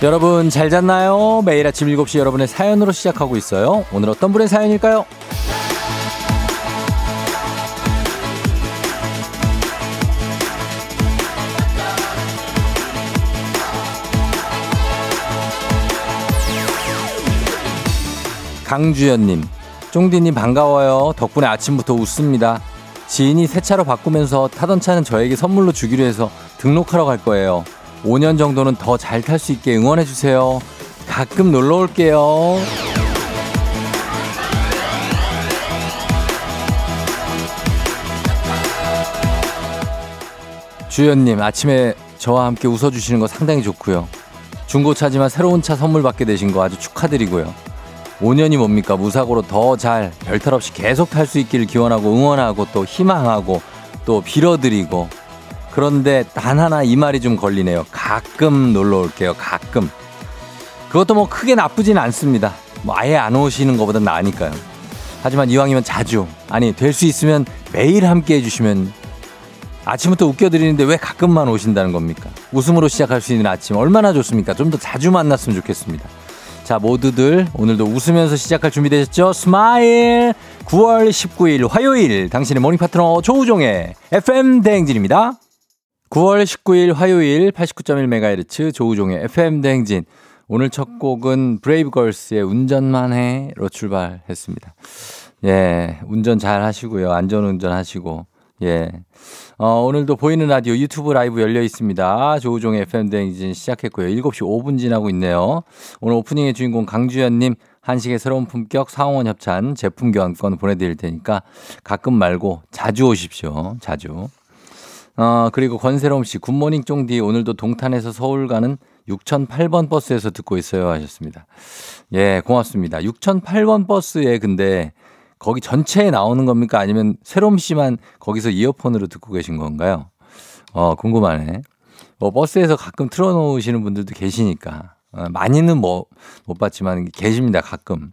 여러분 잘 잤나요? 매일 아침 7시 여러분의 사연으로 시작하고 있어요. 오늘 어떤 분의 사연일까요? 강주연님, 쫑디님 반가워요. 덕분에 아침부터 웃습니다. 지인이 새 차로 바꾸면서 타던 차는 저에게 선물로 주기로 해서 등록하러 갈 거예요. 5년 정도는 더 잘 탈 수 있게 응원해 주세요. 가끔 놀러 올게요. 주연님, 아침에 저와 함께 웃어주시는 거 상당히 좋고요. 중고차지만 새로운 차 선물 받게 되신 거 아주 축하드리고요. 5년이 뭡니까? 무사고로 더 잘 별탈 없이 계속 탈 수 있기를 기원하고 응원하고 또 희망하고 또 빌어드리고 그런데 단 하나 이 말이 좀 걸리네요. 가끔 놀러 올게요. 가끔. 그것도 뭐 크게 나쁘진 않습니다. 뭐 아예 안 오시는 것보다 나으니까요. 하지만 이왕이면 자주 아니 될 수 있으면 매일 함께 해주시면 아침부터 웃겨드리는데 왜 가끔만 오신다는 겁니까? 웃음으로 시작할 수 있는 아침 얼마나 좋습니까? 좀 더 자주 만났으면 좋겠습니다. 자, 모두들 오늘도 웃으면서 시작할 준비되셨죠? smile! 9월 19일 화요일 당신의 morning 파트너 조우종의 FM 대행진입니다. 9월 19일 화요일 89.1MHz 조우종의 FM 대행진. 오늘 첫 곡은 브레이브걸스의 운전만 해로 출발했습니다. 예, 운전 잘 하시고요. 안전 운전 하시고. 예. 어, 오늘도 보이는 라디오 유튜브 라이브 열려 있습니다. 조우종의 FM대행진 시작했고요. 7시 5분 지나고 있네요. 오늘 오프닝의 주인공 강주연님 한식의 새로운 품격 상원 협찬 제품 교환권 보내드릴 테니까 가끔 말고 자주 오십시오. 자주. 어, 그리고 권세롬 씨, 굿모닝 쫑디 오늘도 동탄에서 서울 가는 6008번 버스에서 듣고 있어요 하셨습니다. 예, 고맙습니다. 6008번 버스에 근데 거기 전체에 나오는 겁니까? 아니면 새롬 씨만 거기서 이어폰으로 듣고 계신 건가요? 어, 궁금하네. 뭐 버스에서 가끔 틀어놓으시는 분들도 계시니까. 어, 많이는 뭐, 못 봤지만 계십니다. 가끔.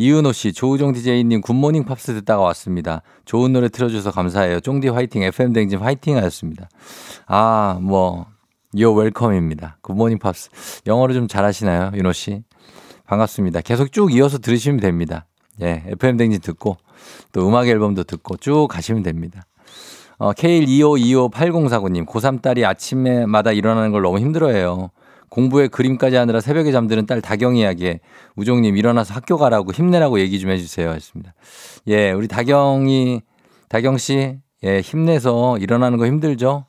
이윤호 씨, 조우종 DJ님 굿모닝 팝스 듣다가 왔습니다. 좋은 노래 틀어줘서 감사해요. 쫑디 화이팅, FM 댕진 화이팅 하셨습니다. 아, 뭐, you're welcome입니다. 굿모닝 팝스. 영어를 좀 잘하시나요, 윤호 씨? 반갑습니다. 계속 쭉 이어서 들으시면 됩니다. 예, FM 댕진 듣고 또 음악 앨범도 듣고 쭉 가시면 됩니다. 어, K125258049님, 고3 딸이 아침에마다 일어나는 걸 너무 힘들어해요. 공부에 그림까지 하느라 새벽에 잠드는 딸 다경이 야기에 우종님 일어나서 학교 가라고 힘내라고 얘기 좀 해주세요. 했습니다. 예, 우리 다경이, 다경씨, 예, 힘내서 일어나는 거 힘들죠?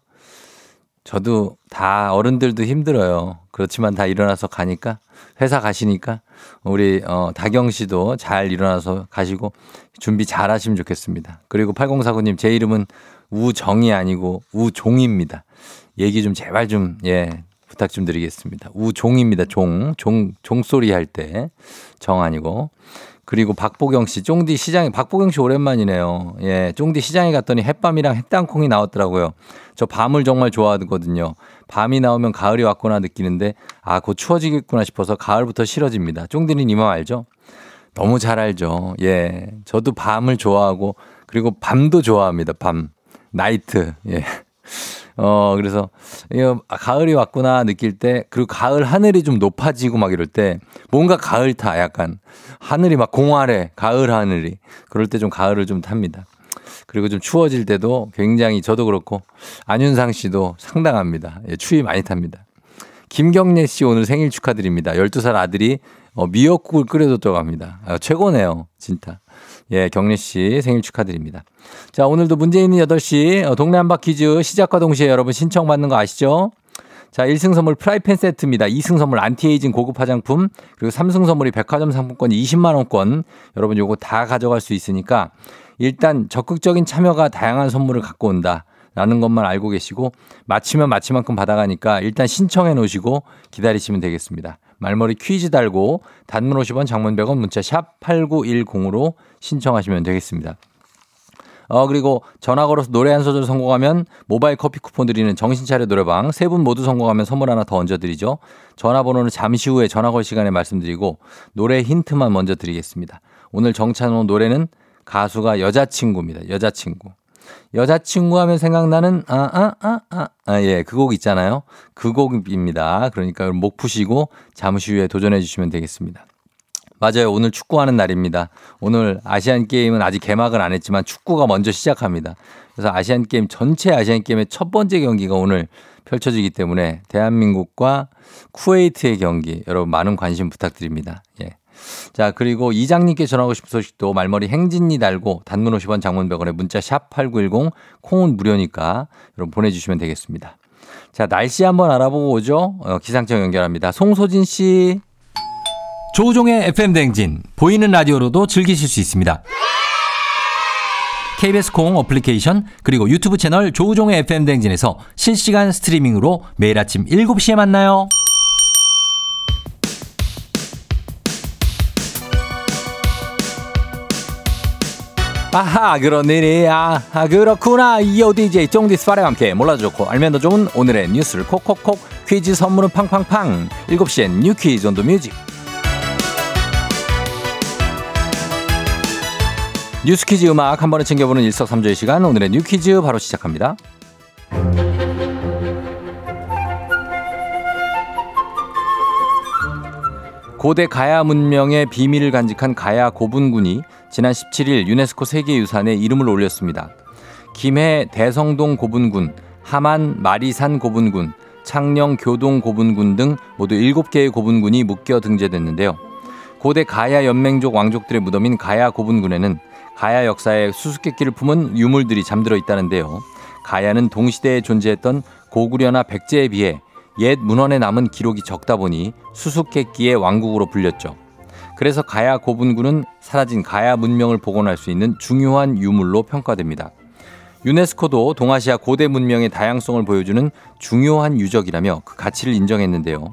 저도 다 어른들도 힘들어요. 그렇지만 다 일어나서 가니까 회사 가시니까 우리 어 다경 씨도 잘 일어나서 가시고 준비 잘 하시면 좋겠습니다. 그리고 8049님 제 이름은 우정이 아니고 우종입니다. 얘기 좀 제발 좀 예, 부탁 좀 드리겠습니다. 우종입니다. 종. 종 종소리 할 때 정 아니고 그리고 박보경 씨, 쫑디 시장에, 박보경 씨 오랜만이네요. 예, 쫑디 시장에 갔더니 햇밤이랑 햇땅콩이 나왔더라고요. 저 밤을 정말 좋아하거든요. 밤이 나오면 가을이 왔구나 느끼는데, 아, 곧 추워지겠구나 싶어서 가을부터 싫어집니다. 쫑디는 이맘 알죠? 너무 잘 알죠. 예. 저도 밤을 좋아하고, 그리고 밤도 좋아합니다. 밤. 나이트. 예. 어, 그래서, 가을이 왔구나 느낄 때, 그리고 가을 하늘이 좀 높아지고 막 이럴 때, 뭔가 가을 타, 약간. 하늘이 막 공활해, 가을 하늘이. 그럴 때 좀 가을을 좀 탑니다. 그리고 좀 추워질 때도 굉장히 저도 그렇고, 안윤상 씨도 상당합니다. 예, 추위 많이 탑니다. 김경래 씨 오늘 생일 축하드립니다. 12살 아들이 어, 미역국을 끓여줬다고 합니다. 아, 최고네요. 진짜. 예, 경래 씨 생일 축하드립니다. 자, 오늘도 문제 있는 8시 어, 동네 한바 퀴즈 시작과 동시에 여러분 신청받는 거 아시죠? 자, 1승 선물 프라이팬 세트입니다. 2승 선물 안티에이징 고급 화장품, 그리고 3승 선물이 백화점 상품권 20만원권. 여러분 요거 다 가져갈 수 있으니까 일단 적극적인 참여가 다양한 선물을 갖고 온다. 라는 것만 알고 계시고 마치면 마치만큼 받아가니까 일단 신청해 놓으시고 기다리시면 되겠습니다. 말머리 퀴즈 달고 단문 50원 장문 100원 문자 샵 8910으로 신청하시면 되겠습니다. 어, 그리고 전화 걸어서 노래 한 소절 성공하면 모바일 커피 쿠폰 드리는 정신차려 노래방 세 분 모두 성공하면 선물 하나 더 얹어드리죠. 전화번호는 잠시 후에 전화 걸 시간에 말씀드리고 노래 힌트만 먼저 드리겠습니다. 오늘 정찬호 노래는 가수가 여자친구입니다. 여자친구. 여자친구 하면 생각나는, 아, 아, 아, 아, 아, 예, 그 곡 있잖아요. 그 곡입니다. 그러니까 목 푸시고 잠시 후에 도전해 주시면 되겠습니다. 맞아요. 오늘 축구하는 날입니다. 오늘 아시안 게임은 아직 개막을 안 했지만 축구가 먼저 시작합니다. 그래서 아시안 게임 전체 아시안 게임의 첫 번째 경기가 오늘 펼쳐지기 때문에 대한민국과 쿠웨이트의 경기 여러분 많은 관심 부탁드립니다. 예. 자, 그리고 이장님께 전하고 싶은 소식도 말머리 행진이 달고 단문 50원 장문 100원에 문자 샵 8910 콩은 무료니까 여러분 보내주시면 되겠습니다. 자, 날씨 한번 알아보고 오죠. 어, 기상청 연결합니다. 송소진 씨. 조우종의 FM 댕진 보이는 라디오로도 즐기실 수 있습니다. KBS 콩 어플리케이션 그리고 유튜브 채널 조우종의 FM 댕진에서 실시간 스트리밍으로 매일 아침 7시에 만나요. 아하 그런 일이야 아 그렇구나. 이어 DJ 쫑디스 파레와 함께 몰라도 좋고 알면 더 좋은 오늘의 뉴스를 콕콕콕 퀴즈 선물은 팡팡팡. 7시엔 뉴 퀴즈 온더 뮤직. 뉴스 퀴즈 음악 한 번에 챙겨보는 일석삼조의 시간. 오늘의 뉴 퀴즈 바로 시작합니다. 고대 가야 문명의 비밀을 간직한 가야 고분군이 지난 17일 유네스코 세계유산에 이름을 올렸습니다. 김해 대성동 고분군, 하만 마리산 고분군, 창녕 교동 고분군 등 모두 7개의 고분군이 묶여 등재됐는데요. 고대 가야 연맹족 왕족들의 무덤인 가야 고분군에는 가야 역사의 수수께끼를 품은 유물들이 잠들어 있다는데요. 가야는 동시대에 존재했던 고구려나 백제에 비해 옛 문헌에 남은 기록이 적다 보니 수수께끼의 왕국으로 불렸죠. 그래서 가야 고분군은 사라진 가야 문명을 복원할 수 있는 중요한 유물로 평가됩니다. 유네스코도 동아시아 고대 문명의 다양성을 보여주는 중요한 유적이라며 그 가치를 인정했는데요.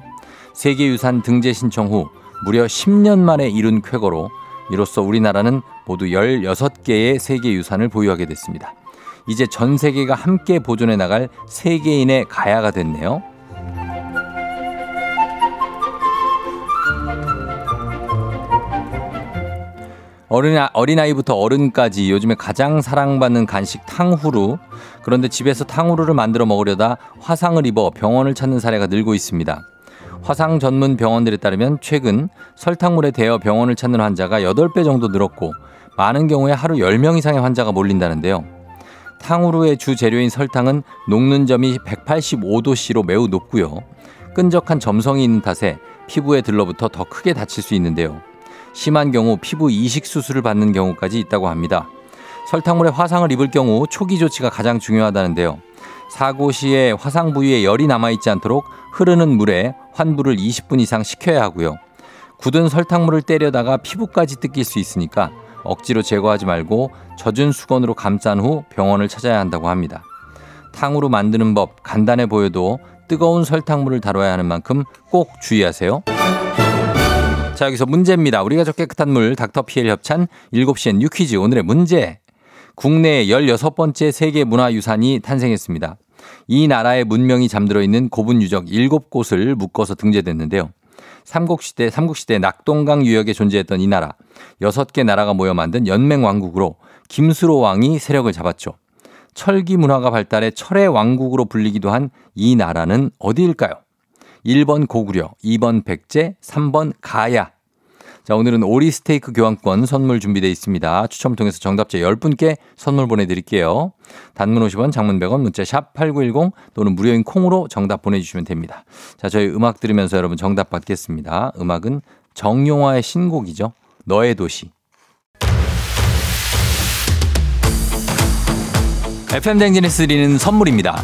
세계유산 등재 신청 후 무려 10년 만에 이룬 쾌거로 이로써 우리나라는 모두 16개의 세계유산을 보유하게 됐습니다. 이제 전 세계가 함께 보존해 나갈 세계인의 가야가 됐네요. 어린, 어린아이부터 어른까지 요즘에 가장 사랑받는 간식 탕후루. 그런데 집에서 탕후루를 만들어 먹으려다 화상을 입어 병원을 찾는 사례가 늘고 있습니다. 화상 전문 병원들에 따르면 최근 설탕물에 대여 병원을 찾는 환자가 8배 정도 늘었고 많은 경우에 하루 10명 이상의 환자가 몰린다는데요. 탕후루의 주 재료인 설탕은 녹는 점이 185도씨로 매우 높고요. 끈적한 점성이 있는 탓에 피부에 들러붙어 더 크게 다칠 수 있는데요. 심한 경우 피부 이식 수술을 받는 경우까지 있다고 합니다. 설탕물에 화상을 입을 경우 초기 조치가 가장 중요하다는데요. 사고 시에 화상 부위에 열이 남아있지 않도록 흐르는 물에 환부를 20분 이상 식혀야 하고요. 굳은 설탕물을 때려다가 피부까지 뜯길 수 있으니까 억지로 제거하지 말고 젖은 수건으로 감싼 후 병원을 찾아야 한다고 합니다. 탕으로 만드는 법 간단해 보여도 뜨거운 설탕물을 다뤄야 하는 만큼 꼭 주의하세요. 자, 여기서 문제입니다. 우리가 저 깨끗한 물 닥터피엘 협찬 7시엔 뉴퀴즈 오늘의 문제. 국내 16번째 세계 문화유산이 탄생했습니다. 이 나라의 문명이 잠들어 있는 고분 유적 7곳을 묶어서 등재됐는데요. 삼국시대, 삼국시대 낙동강 유역에 존재했던 이 나라. 6개 나라가 모여 만든 연맹왕국으로 김수로 왕이 세력을 잡았죠. 철기 문화가 발달해 철의 왕국으로 불리기도 한 이 나라는 어디일까요? 1번 고구려, 2번 백제, 3번 가야. 자, 오늘은 오리 스테이크 교환권 선물 준비되어 있습니다. 추첨 통해서 정답자 10분께 선물 보내드릴게요. 단문 50원, 장문 100원, 문자 샵 8910 또는 무료인 콩으로 정답 보내주시면 됩니다. 자, 저희 음악 들으면서 여러분 정답 받겠습니다. 음악은 정용화의 신곡이죠. 너의 도시. FM 댕진에서 드리는 선물입니다.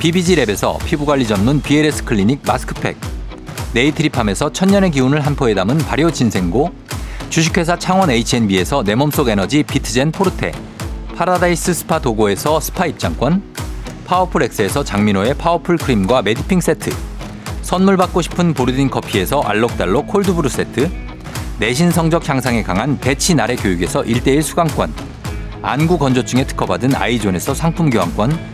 비비지랩에서 피부관리 전문 BLS 클리닉 마스크팩. 네이트리팜에서 천년의 기운을 한 포에 담은 발효 진생고. 주식회사 창원 H&B에서 내 몸속 에너지 비트젠 포르테. 파라다이스 스파 도고에서 스파 입장권. 파워풀 엑스에서 장민호의 파워풀 크림과 메디핑 세트. 선물 받고 싶은 보르딘 커피에서 알록달록 콜드브루 세트. 내신 성적 향상에 강한 배치 나래 교육에서 1대1 수강권. 안구 건조증에 특허받은 아이존에서 상품 교환권,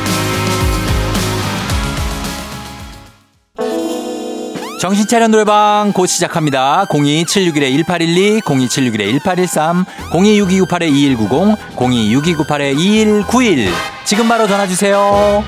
정신차려 노래방 곧 시작합니다. 02761-1812, 02761-1813, 026298-2190, 026298-2191. 지금 바로 전화주세요.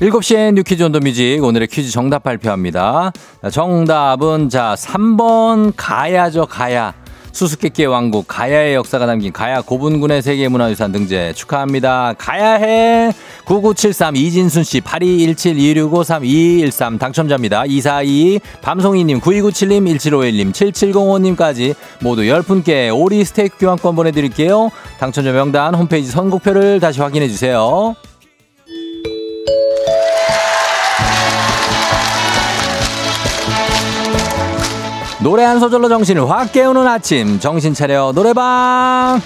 7시엔 뉴 퀴즈 온 더 뮤직 오늘의 퀴즈 정답 발표합니다. 정답은 자 3번 가야죠 가야. 수수께끼의 왕국 가야의 역사가 담긴 가야 고분군의 세계문화유산 등재 축하합니다. 가야해 9973 이진순 씨 821726532213 당첨자입니다. 2422 밤송이님 9297님 1751님 7705님까지 모두 10분께 오리 스테이크 교환권 보내드릴게요. 당첨자 명단 홈페이지 선곡표를 다시 확인해 주세요. 노래 한 소절로 정신을 확 깨우는 아침. 정신 차려 노래방.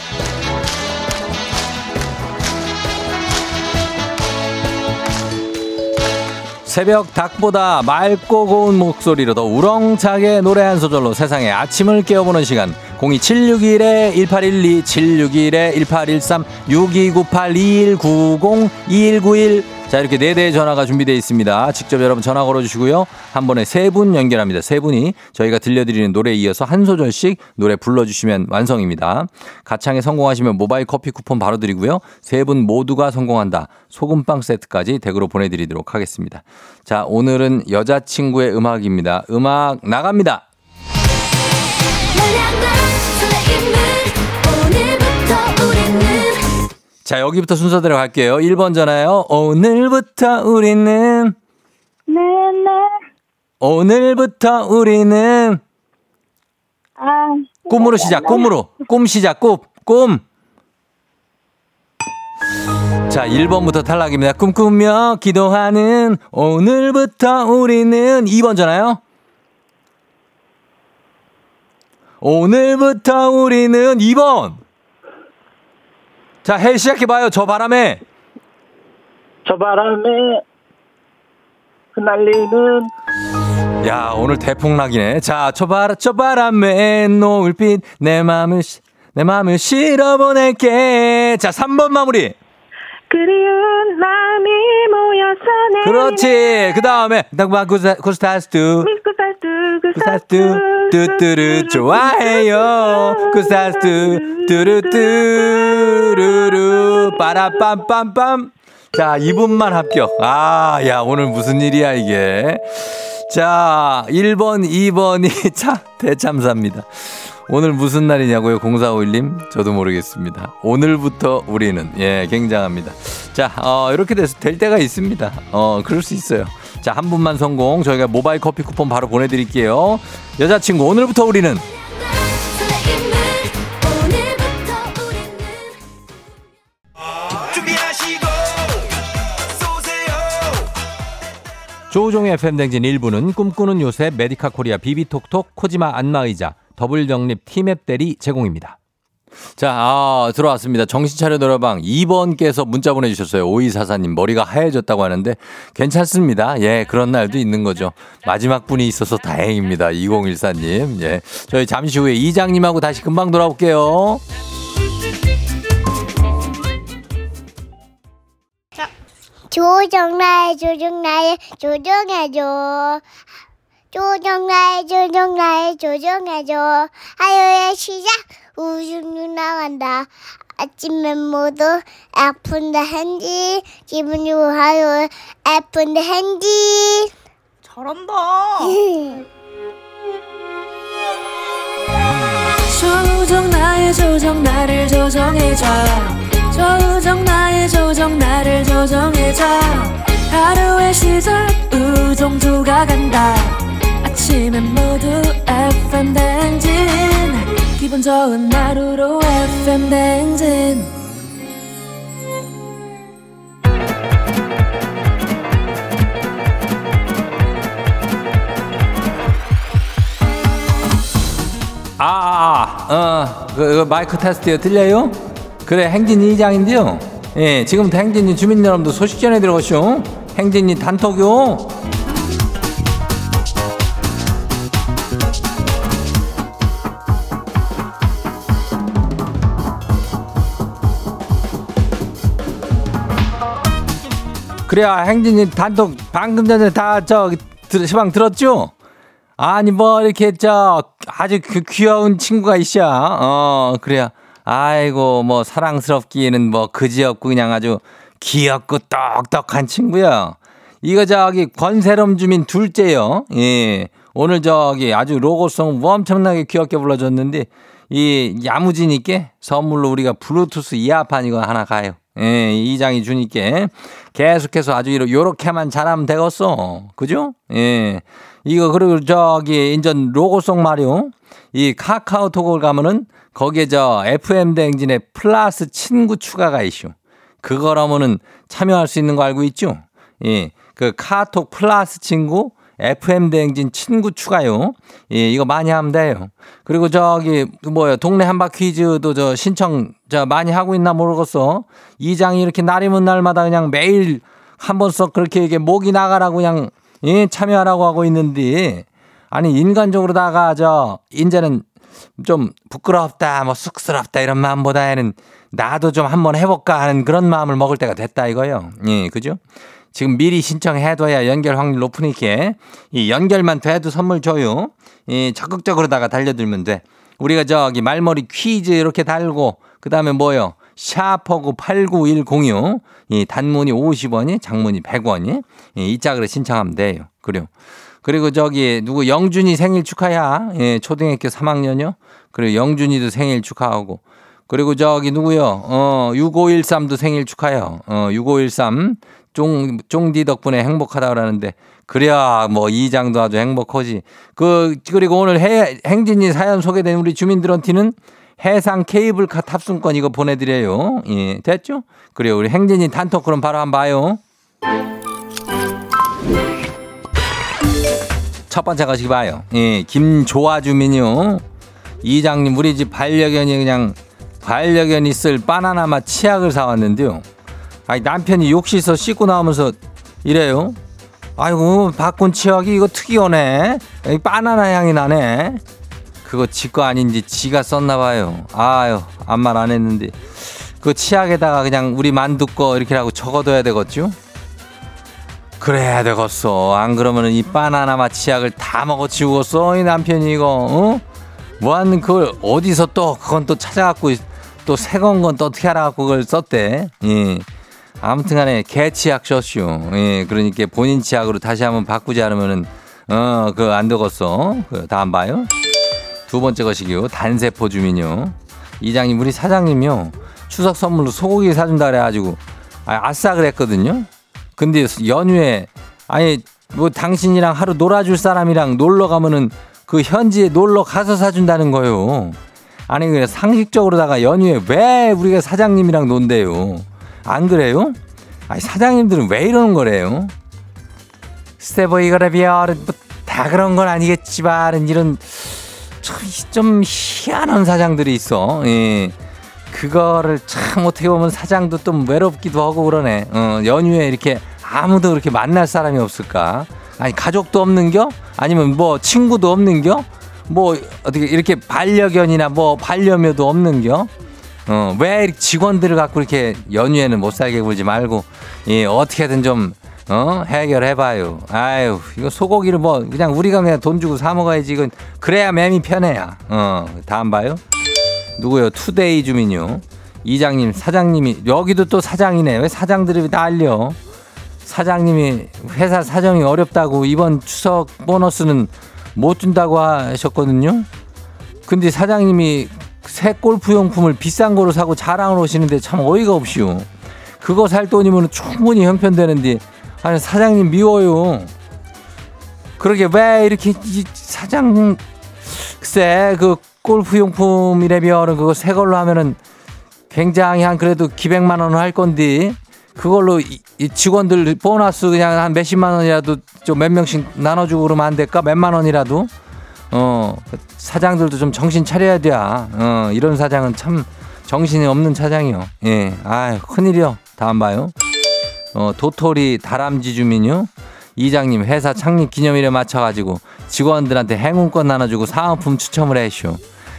새벽 닭보다 맑고 고운 목소리로 더 우렁차게 노래 한 소절로 세상의 아침을 깨워보는 시간 02761-1812 761-1813 6298-2190 2191 자, 이렇게 네 대의 전화가 준비되어 있습니다. 직접 여러분 전화 걸어주시고요. 한 번에 세 분 연결합니다. 세 분이 저희가 들려드리는 노래에 이어서 한 소절씩 노래 불러주시면 완성입니다. 가창에 성공하시면 모바일 커피 쿠폰 바로 드리고요. 세 분 모두가 성공한다. 소금빵 세트까지 댁으로 보내드리도록 하겠습니다. 자, 오늘은 여자친구의 음악입니다. 음악 나갑니다. 자, 여기부터 순서대로 갈게요. 1번 전화요. 오늘부터 우리는 네, 네. 오늘부터 우리는 아, 꿈으로 시작. 꿈으로. 꿈 시작. 꿈. 꿈. 자, 1번부터 탈락입니다. 꿈꾸며 기도하는 오늘부터 우리는 2번 전화요. 오늘부터 우리는 2번. 자, 해 시작해봐요. 저 바람에. 저 바람에 흩날리는 야, 오늘 대폭락이네. 자, 저 바람, 저 바람에 노을빛 내 마음을, 시- 내 마음을 실어보낼게. 자, 3번 마무리. 그리운 마음이 모여서 내 그렇지. 그 다음에, 구스타스투. 구사스투 구스타스투. 뚜뚜루 좋아해요. 구스타스투. 뚜루뚜루루. 빠라빰빰빰. 자, 2분만 합격. 아, 야, 오늘 무슨 일이야, 이게. 자, 1번, 2번이 참 대참사입니다. 오늘 무슨 날이냐고요, 0451님? 저도 모르겠습니다. 오늘부터 우리는, 예, 굉장합니다. 자, 어, 이렇게 돼서 될 때가 있습니다. 어, 그럴 수 있어요. 자, 한 분만 성공. 저희가 모바일 커피 쿠폰 바로 보내드릴게요. 여자친구, 오늘부터 우리는 조우종의 FM댕진 1부는 꿈꾸는 요새 메디카 코리아 비비톡톡 코지마 안마의자 더블정립 티맵 대리 제공입니다. 자, 아, 들어왔습니다. 정신차려 노래방 2번께서 문자 보내주셨어요. 오이사사님, 머리가 하얘졌다고 하는데 괜찮습니다. 예, 그런 날도 있는 거죠. 마지막 분이 있어서 다행입니다. 2014님. 예. 저희 잠시 후에 이장님하고 다시 금방 돌아올게요. 조정나의 조정나의 조정해줘. 조정나의 조정나의 조정해줘. 하루의 시작. 우승 나간다. 아침엔 모두 아픈데 한지 기분이 하루 아픈데 한지 잘한다. 조정 나의 조정 나를 조정해줘. 조정 나의 조정 나를 조정해줘. 하루의 시절 우정조가 간다 아침엔 모두 FM 댕진 기분 좋은 하루로 FM 댕진 아, 아, 아, 어, 그, 그 마이크 테스트요 들려요? 그래, 행진이 이장인데요. 예, 지금부터 행진이 주민 여러분들 소식 전해 들어가시오. 행진이 단톡요. 그래야 행진이 단톡 방금 전에 다 저 시방 들었죠? 아니 뭐 이렇게 저 아주 그 귀여운 친구가 있어. 어 그래야 아이고 뭐 사랑스럽기에는 뭐 그지없고 그냥 아주 귀엽고 똑똑한 친구야. 이거 저기 권세롬 주민 둘째요. 예. 오늘 저기 아주 로고송 엄청나게 귀엽게 불러줬는데 이 야무지니께 선물로 우리가 블루투스 이어판 이거 하나 가요. 예, 이장이 주니까 계속해서 아주 요렇게만 잘하면 되겠어. 그죠? 예. 이거 그리고 저기 인전 로고송 말이요. 이 카카오톡을 가면은 거기에 저 FM 대행진에 플러스 친구 추가가 이슈. 그거라면은 참여할 수 있는 거 알고 있죠? 예. 그 카톡 플러스 친구 FM 대행진 친구 추가요. 예, 이거 많이 하면 돼요. 그리고 저기 그 뭐야 동네 한바 퀴즈도 저 신청 저 많이 하고 있나 모르겠어. 이장이 이렇게 날이면 날마다 그냥 매일 한 번씩 그렇게 이게 목이 나가라고 그냥 예, 참여하라고 하고 있는데 아니 인간적으로다가 저 이제는 좀 부끄럽다 뭐 쑥스럽다 이런 마음보다는 나도 좀 한번 해볼까 하는 그런 마음을 먹을 때가 됐다 이거요. 예, 그죠? 지금 미리 신청해둬야 연결 확률 높으니까 이 연결만 돼도 선물 줘요. 이 적극적으로다가 달려들면 돼. 우리가 저기 말머리 퀴즈 이렇게 달고 그 다음에 뭐요? 샤퍼고 89106. 이 단문이 50원이 장문이 100원이. 이 짝으로 신청하면 돼요. 그래요. 그리고 저기 누구 영준이 생일 축하야. 예, 초등학교 3학년이요. 그리고 영준이도 생일 축하하고. 그리고 저기 누구요? 어, 6513도 생일 축하해요. 어, 6513. 쫑, 쫑디 덕분에 행복하다 그러는데, 그래야 뭐 이장도 아주 행복하지. 그, 그리고 오늘 해, 행진이 사연 소개된 우리 주민들한테는 해상 케이블카 탑승권 이거 보내드려요. 예, 됐죠? 그래요. 우리 행진이 단톡 그럼 바로 한번 봐요. 첫 번째 가시기 봐요. 예, 김조아 주민요. 이장님, 우리 집 반려견이 그냥 반려견 있을 바나나 맛 치약을 사왔는데요. 아니, 남편이 욕실에서 씻고 나오면서 이래요. 아이고, 바꾼 치약이 이거 특이하네. 이 바나나 향이 나네. 그거 지거 아닌지 지가 썼나 봐요. 아유, 아무 말 안 했는데. 그 치약에다가 그냥 우리 만두 거 이렇게 하고 적어둬야 되겠죠? 그래야 되겠어. 안 그러면은 이 바나나 맛 치약을 다 먹어 치우겠어. 이 남편이 이거, 어? 뭐하는 그걸 어디서 또 그건 또 찾아갖고 또 새건 건 또 어떻게 알아갖고 그걸 썼대. 예. 아무튼 간에 개치약 썼슈. 예. 그러니까 본인 치약으로 다시 한번 바꾸지 않으면은, 어, 그거 안 되겠어. 그 다음 봐요. 두 번째 것이기요. 단세포 주민요. 이장님, 우리 사장님요. 추석 선물로 소고기 사준다 그래가지고, 아, 아싸 그랬거든요. 근데 연휴에, 아니, 뭐 당신이랑 하루 놀아줄 사람이랑 놀러 가면은 그 현지에 놀러 가서 사준다는 거요. 아니, 그냥 상식적으로다가 연휴에 왜 우리가 사장님이랑 논대요? 안 그래요? 아니, 사장님들은 왜 이러는 거래요? 스테보이거라비아는 뭐다 그런 건 아니겠지만 이런 참 좀 희한한 사장들이 있어. 예. 그거를 참 어떻게 보면 사장도 좀 외롭기도 하고 그러네. 어, 연휴에 이렇게 아무도 그렇게 만날 사람이 없을까? 아니 가족도 없는겨? 아니면 뭐 친구도 없는겨? 뭐 어떻게 이렇게 반려견이나 뭐 반려묘도 없는겨? 어, 왜 직원들을 갖고 이렇게 연휴에는 못 살게 굴지 말고, 예, 어떻게든 좀, 어, 해결해봐요. 아유, 이거 소고기를 뭐, 그냥 우리가 그냥 돈 주고 사먹어야지. 이건, 그래야 맴이 편해야. 어, 다음 봐요. 누구요? 투데이 주민요. 이장님, 사장님이, 여기도 또 사장이네. 왜 사장들이 난려? 사장님이 회사 사정이 어렵다고 이번 추석 보너스는 못 준다고 하셨거든요. 근데 사장님이 새 골프용품을 비싼 거로 사고 자랑을 오시는데 참 어이가 없이요. 그거 살 돈이면 충분히 형편되는데 아니 사장님 미워요. 그러게 왜 이렇게 이 사장 글쎄 그 골프용품이라면 그거 새 걸로 하면은 굉장히 한 그래도 기백만 원을 할 건데 그걸로 이, 이 직원들 보너스 그냥 한 몇십만 원이라도 좀 몇 명씩 나눠주고 그러면 안 될까? 몇만 원이라도? 어, 사장들도 좀 정신 차려야 돼. 어, 이런 사장은 참 정신이 없는 사장이요. 예. 아유, 큰일이요. 다음 봐요. 어, 도토리 다람쥐 주민요. 이장님 회사 창립 기념일에 맞춰가지고 직원들한테 행운권 나눠주고 사은품 추첨을 해쇼.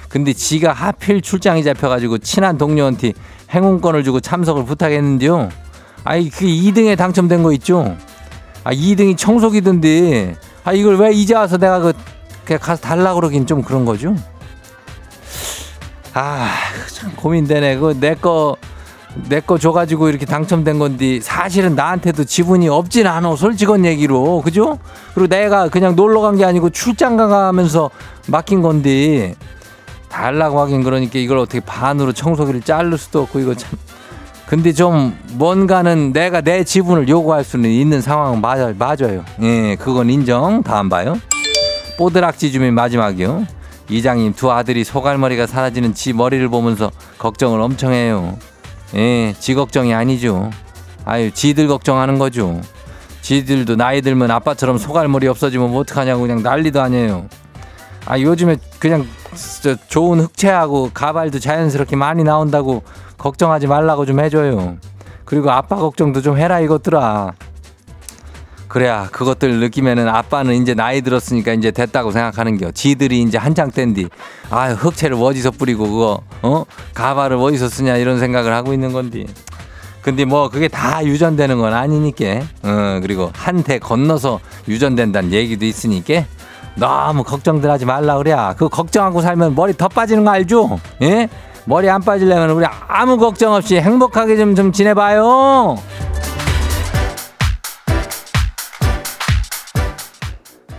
근데 지가 하필 출장이 잡혀가지고 친한 동료한테 행운권을 주고 참석을 부탁했는데요. 아이 그 2등에 당첨된 거 있죠. 아 2등이 청소기던데 아 이걸 왜 이제 와서 내가 그 그냥 가서 달라 그러긴 좀 그런 거죠. 아 참 고민되네. 그 내 거 내 거 줘가지고 이렇게 당첨된 건데 사실은 나한테도 지분이 없진 않아 솔직한 얘기로 그죠? 그리고 내가 그냥 놀러 간 게 아니고 출장 가면서 맡긴 건데 달라고 하긴 그러니까 이걸 어떻게 반으로 청소기를 자를 수도 없고 이거 참 근데 좀 뭔가는 내가 내 지분을 요구할 수는 있는 상황은 맞아, 맞아요. 예, 그건 인정. 다음 봐요. 뽀드락지 주민 마지막이요. 이장님 두 아들이 소갈머리가 사라지는 지 머리를 보면서 걱정을 엄청 해요. 예, 지 걱정이 아니죠. 아유, 지들 걱정하는 거죠. 지들도 나이 들면 아빠처럼 소갈머리 없어지면 뭐 어떡하냐고 그냥 난리도 아니에요. 아, 요즘에 그냥 저 좋은 흑채하고 가발도 자연스럽게 많이 나온다고 걱정하지 말라고 좀 해줘요. 그리고 아빠 걱정도 좀 해라 이것들아. 그래야 그것들 느끼면은 아빠는 이제 나이 들었으니까 이제 됐다고 생각하는 겨. 지들이 이제 한창 땐디 아 흑채를 어디서 뿌리고 그거 어 가발을 어디서 쓰냐 이런 생각을 하고 있는 건디. 근데 뭐 그게 다 유전되는 건 아니니까. 어 그리고 한테 건너서 유전된다는 얘기도 있으니까 너무 걱정들 하지 말라 그래. 그 걱정하고 살면 머리 더 빠지는 거 알죠? 예? 머리 안 빠지려면 우리 아무 걱정 없이 행복하게 좀, 좀 지내봐요.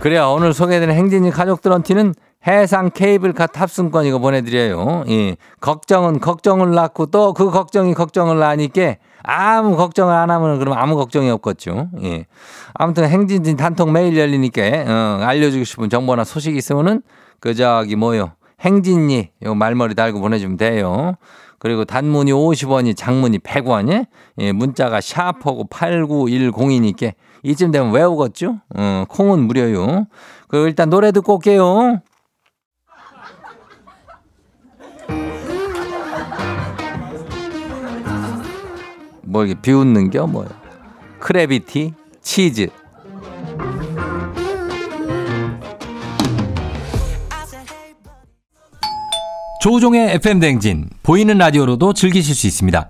그래요. 오늘 소개해드린 행진이 가족들한테는 해상 케이블카 탑승권 이거 보내드려요. 예. 걱정은 걱정을 낳고 또 그 걱정이 걱정을 낳으니까 아무 걱정을 안 하면 그럼 아무 걱정이 없겠죠. 예. 아무튼 행진진 단통 매일 열리니까 어, 알려주고 싶은 정보나 소식 있으면은 그 저기 뭐요 행진이 요 말머리 달고 보내주면 돼요. 그리고 단문이 50원이 장문이 100원이 예, 문자가 샤퍼고 8910이니까 이쯤 되면 외우겠죠? 어, 콩은 무료요. 그 일단 노래 듣고 올게요. 뭐 이게 비웃는 겨 뭐요? 크래비티 치즈 조우종의 FM 댕진 보이는 라디오로도 즐기실 수 있습니다.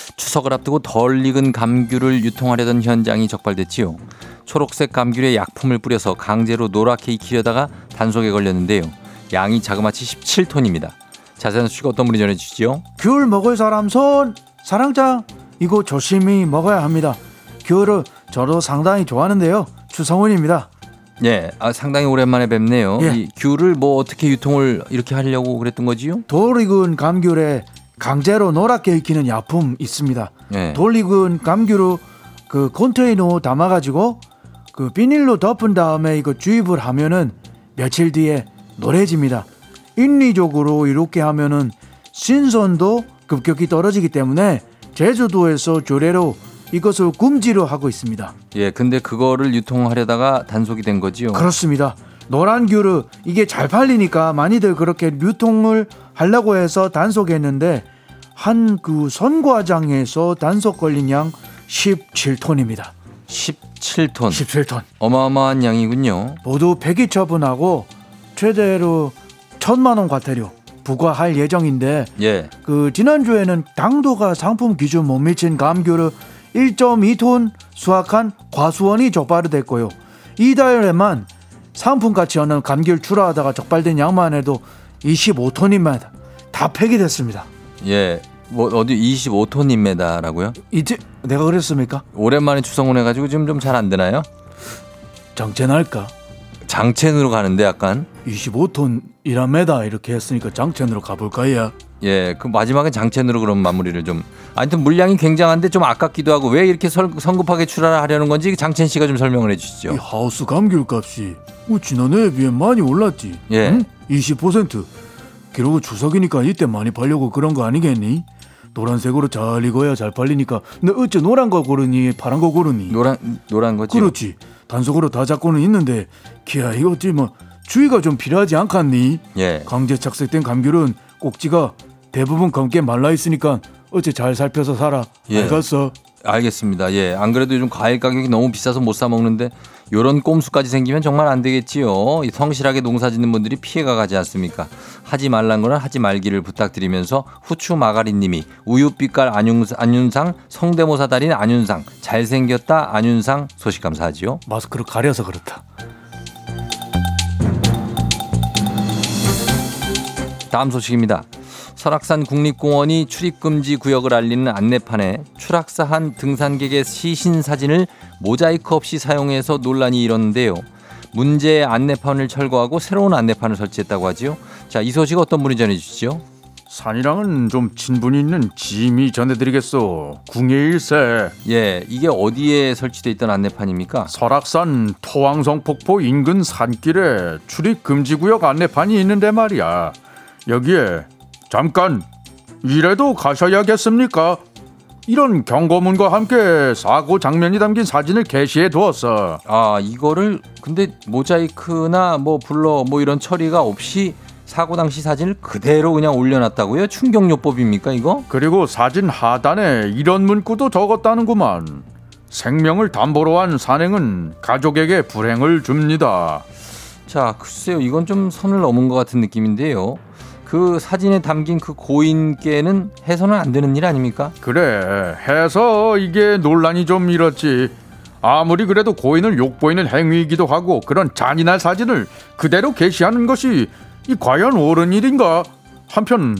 추석을 앞두고 덜 익은 감귤을 유통하려던 현장이 적발됐지요. 초록색 감귤에 약품을 뿌려서 강제로 노랗게 익히려다가 단속에 걸렸는데요. 양이 자그마치 17톤입니다. 자세한 수식 어떤 분이 전해주시죠? 귤 먹을 사람 손 사랑장 이거 조심히 먹어야 합니다. 귤을 저도 상당히 좋아하는데요. 추성훈입니다. 예, 아, 상당히 오랜만에 뵙네요. 예. 이 귤을 뭐 어떻게 유통을 이렇게 하려고 그랬던 거지요? 돌 익은 감귤에 강제로 노랗게 익히는 약품 있습니다. 예. 돌 익은 감귤을 그 컨테이너 담아가지고 그 비닐로 덮은 다음에 이거 주입을 하면은 며칠 뒤에 노래집니다. 인리적으로 이렇게 하면은 신선도 급격히 떨어지기 때문에 제주도에서 조례로 이것을 금지로 하고 있습니다. 예, 근데 그거를 유통하려다가 단속이 된 거지요. 그렇습니다. 노란 귤을 이게 잘 팔리니까 많이들 그렇게 유통을 하려고 해서 단속했는데 한 그 선과장에서 단속 걸린 양 17톤입니다. 17톤. 17톤. 어마어마한 양이군요. 모두 폐기 처분하고 최대로 천만 원 과태료 부과할 예정인데 예. 그 지난주에는 당도가 상품 기준 못 미친 감귤을 1.2톤 수확한 과수원이 적발됐고요. 이달에만 상품 가치 없는 감귤 출하하다가 적발된 양만 해도 25톤입니다. 다 폐기됐습니다. 예. 뭐 어디 25톤입니다라고요? 이제 내가 그랬습니까? 오랜만에 추성훈 해가지고 지금 좀 잘 안 되나요? 장첸 할까? 장첸으로 가는데 약간 25톤이라메다 이렇게 했으니까 장첸으로 가볼까요? 예, 그 마지막에 장첸으로 그럼 마무리를 좀 하여튼 물량이 굉장한데 좀 아깝기도 하고 왜 이렇게 설, 성급하게 출하를 하려는 건지 장첸 씨가 좀 설명을 해주시죠. 이 하우스 감귤 값이 뭐 지난해에 비해 많이 올랐지. 예. 응? 20%. 그리고 추석이니까 이때 많이 팔려고 그런 거 아니겠니? 노란색으로 잘 익어야 잘 팔리니까 너 어째 노란 거 고르니 파란 거 고르니? 노란 노란 거지. 그렇지. 단속으로 다 잡고는 있는데 기야 이거 어찌 뭐 주의가 좀 필요하지 않겠니? 예. 강제 착색된 감귤은 꼭지가 대부분 검게 말라 있으니까 어째 잘 살펴서 사라. 예. 알겠어? 알겠습니다. 예. 안 그래도 요즘 과일 가격이 너무 비싸서 못 사 먹는데 요런 꼼수까지 생기면 정말 안 되겠지요. 이 성실하게 농사 짓는 분들이 피해가 가지 않습니까? 하지 말란 거는 하지 말기를 부탁드리면서 후추 마가린 님이 우유빛깔 안윤상, 안윤상 성대모사 달인 안윤상 잘생겼다 안윤상 소식 감사하지요. 마스크를 가려서 그렇다. 다음 소식입니다. 설악산 국립공원이 출입금지 구역을 알리는 안내판에 추락사한 등산객의 시신 사진을 모자이크 없이 사용해서 논란이 일었는데요. 문제의 안내판을 철거하고 새로운 안내판을 설치했다고 하지요. 자, 이 소식 어떤 분이 전해주시죠? 산이랑은 좀 친분이 있는 짐이 전해드리겠소. 궁예일세 예, 이게 어디에 설치돼 있던 안내판입니까? 설악산 토왕성 폭포 인근 산길에 출입 금지 구역 안내판이 있는데 말이야. 여기에 잠깐 이래도 가셔야겠습니까? 이런 경고문과 함께 사고 장면이 담긴 사진을 게시해 두었어. 아, 이거를 근데 모자이크나 뭐 블러 뭐 이런 처리가 없이 사고 당시 사진을 그대로 그냥 올려놨다고요? 충격요법입니까 이거? 그리고 사진 하단에 이런 문구도 적었다는구만. 생명을 담보로 한 산행은 가족에게 불행을 줍니다. 자, 글쎄요, 이건 좀 선을 넘은 것 같은 느낌인데요. 그 사진에 담긴 그 고인께는 해서는 안 되는 일 아닙니까? 그래 해서 이게 논란이 좀 일었지 아무리 그래도 고인을 욕보이는 행위이기도 하고 그런 잔인한 사진을 그대로 게시하는 것이 이 과연 옳은 일인가 한편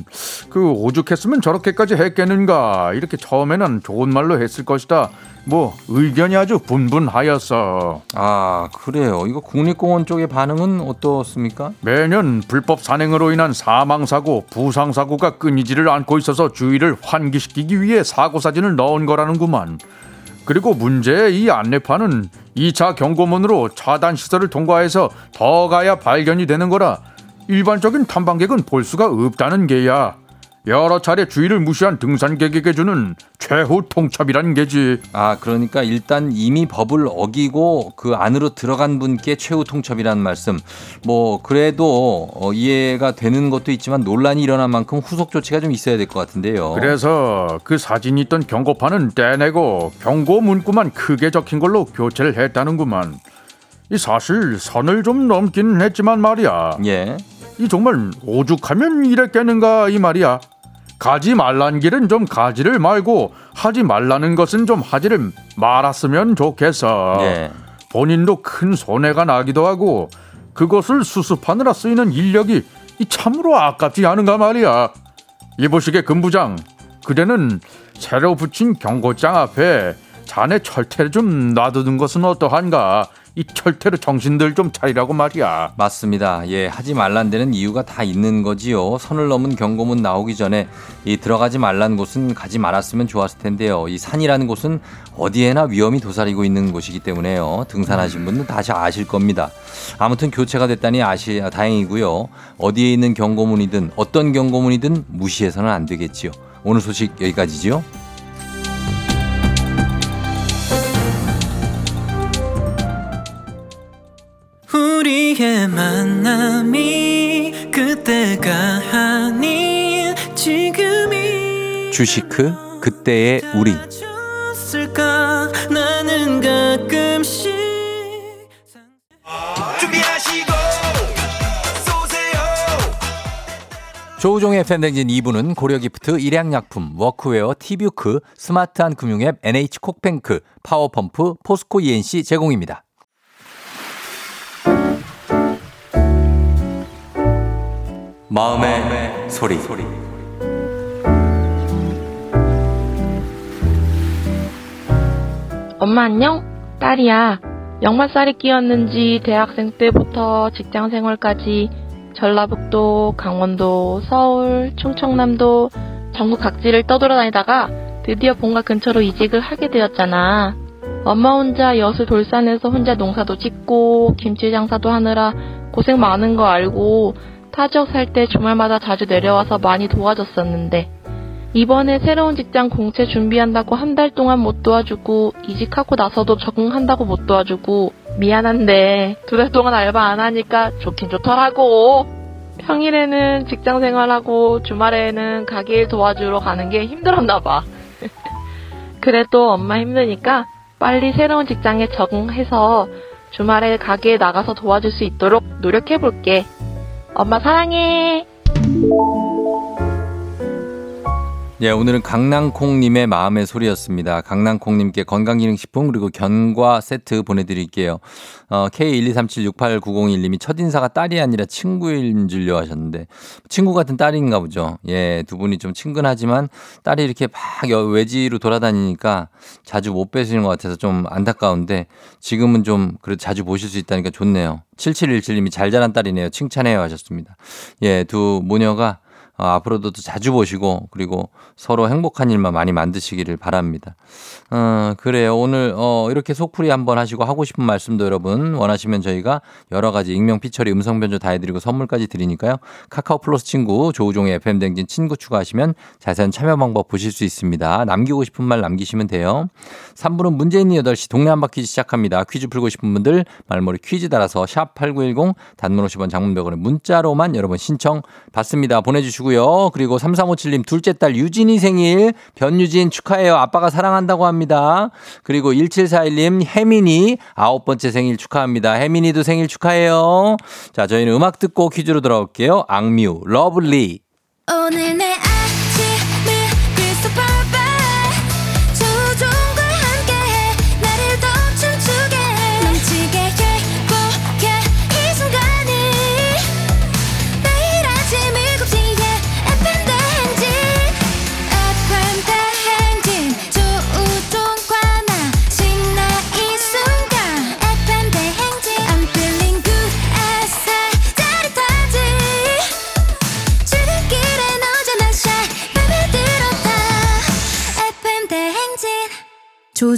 그 오죽했으면 저렇게까지 했겠는가 이렇게 처음에는 좋은 말로 했을 것이다 뭐 의견이 아주 분분하였어 아, 그래요. 이거 국립공원 쪽의 반응은 어떻습니까? 매년 불법 산행으로 인한 사망 사고, 부상 사고가 끊이지를 않고 있어서 주의를 환기시키기 위해 사고 사진을 넣은 거라는구만. 그리고 문제의 이 안내판은 2차 경고문으로 차단 시설을 통과해서 더 가야 발견이 되는 거라 일반적인 탐방객은 볼 수가 없다는 게야. 여러 차례 주의를 무시한 등산객에게 주는 최후 통첩이란 게지. 아, 그러니까 일단 이미 법을 어기고 그 안으로 들어간 분께 최후 통첩이라는 말씀. 뭐, 그래도 어, 이해가 되는 것도 있지만 논란이 일어난 만큼 후속 조치가 좀 있어야 될 것 같은데요. 그래서 그 사진이 있던 경고판은 떼내고 경고 문구만 크게 적힌 걸로 교체를 했다는구만. 이 사실 선을 좀 넘기는 했지만 말이야. 예. 이 정말 오죽하면 이랬겠는가 이 말이야. 가지 말란 길은 좀 가지를 말고 하지 말라는 것은 좀 하지를 말았으면 좋겠어. 예. 본인도 큰 손해가 나기도 하고 그것을 수습하느라 쓰이는 인력이 이 참으로 아깝지 않은가 말이야. 이보시게 금부장, 그대는 새로 붙인 경고장 앞에 자네 철퇴를 좀 놔두는 것은 어떠한가? 이 철퇴로 정신들 좀 차리라고 말이야. 맞습니다. 예, 하지 말란 데는 이유가 다 있는 거지요. 선을 넘은 경고문 나오기 전에 이 들어가지 말란 곳은 가지 말았으면 좋았을 텐데요. 이 산이라는 곳은 어디에나 위험이 도사리고 있는 곳이기 때문에요. 등산하신 분은 다시 아실 겁니다. 아무튼 교체가 됐다니 아시 다행이고요. 어디에 있는 경고문이든 어떤 경고문이든 무시해서는 안 되겠지요. 오늘 소식 여기까지죠. 우리의 만남이 그때가 아닌 지금이 주시크 그때의 우리. 줬을까? 나는 가끔씩 준비하시고 쏘세요. 조우종의 FM댕진 2부는 고려기프트, 일양약품, 워크웨어, 티뷰크, 스마트한 금융앱, NH콕뱅크, 파워펌프, 포스코 E&C 제공입니다. 마음의, 소리. 엄마 안녕? 딸이야. 역마살이 끼었는지 대학생 때부터 직장 생활까지 전라북도, 강원도, 서울, 충청남도, 전국 각지를 떠돌아다니다가 드디어 본가 근처로 이직을 하게 되었잖아. 엄마 혼자 여수 돌산에서 혼자 농사도 짓고 김치 장사도 하느라 고생 많은 거 알고 타 지역 살 때 주말마다 자주 내려와서 많이 도와줬었는데 이번에 새로운 직장 공채 준비한다고 한 달 동안 못 도와주고 이직하고 나서도 적응한다고 못 도와주고 미안한데 두 달 동안 알바 안 하니까 좋긴 좋더라고. 평일에는 직장 생활하고 주말에는 가게 일 도와주러 가는 게 힘들었나 봐. 그래도 엄마 힘드니까 빨리 새로운 직장에 적응해서 주말에 가게에 나가서 도와줄 수 있도록 노력해 볼게. 엄마 사랑해. 예, 오늘은 강낭콩님의 마음의 소리였습니다. 강낭콩님께 건강기능식품 그리고 견과 세트 보내드릴게요. 어, K123768901님이 첫인사가 딸이 아니라 친구인 줄요 하셨는데 친구 같은 딸인가 보죠. 예, 두 분이 좀 친근하지만 딸이 이렇게 막 여- 외지로 돌아다니니까 자주 못 뵈시는 것 같아서 좀 안타까운데 지금은 좀 그래도 자주 보실 수 있다니까 좋네요. 7717님이 잘 자란 딸이네요. 칭찬해요 하셨습니다. 예, 두 모녀가 어, 앞으로도 또 자주 보시고 그리고 서로 행복한 일만 많이 만드시기를 바랍니다. 어, 그래요. 오늘 어, 이렇게 속풀이 한번 하시고 하고 싶은 말씀도 여러분 원하시면 저희가 여러 가지 익명 피처리 음성 변조 다 해드리고 선물까지 드리니까요. 카카오 플러스 친구 조우종의 FM 댕진 친구 추가하시면 자세한 참여 방법 보실 수 있습니다. 남기고 싶은 말 남기시면 돼요. 3부는 문제 있는 8시 동네 한바퀴 시작합니다. 퀴즈 풀고 싶은 분들 말머리 퀴즈 달아서 샵8910 단문 50원 장문 100원에 문자로만 여러분 신청 받습니다. 보내주시고 요. 그리고 3357님 둘째 딸 유진이 생일 변유진 축하해요. 아빠가 사랑한다고 합니다. 그리고 1741님 혜민이 아홉 번째 생일 축하합니다. 혜민이도 생일 축하해요. 자 저희는 음악 듣고 퀴즈로 돌아올게요. 악뮤 Love Lee 오늘 내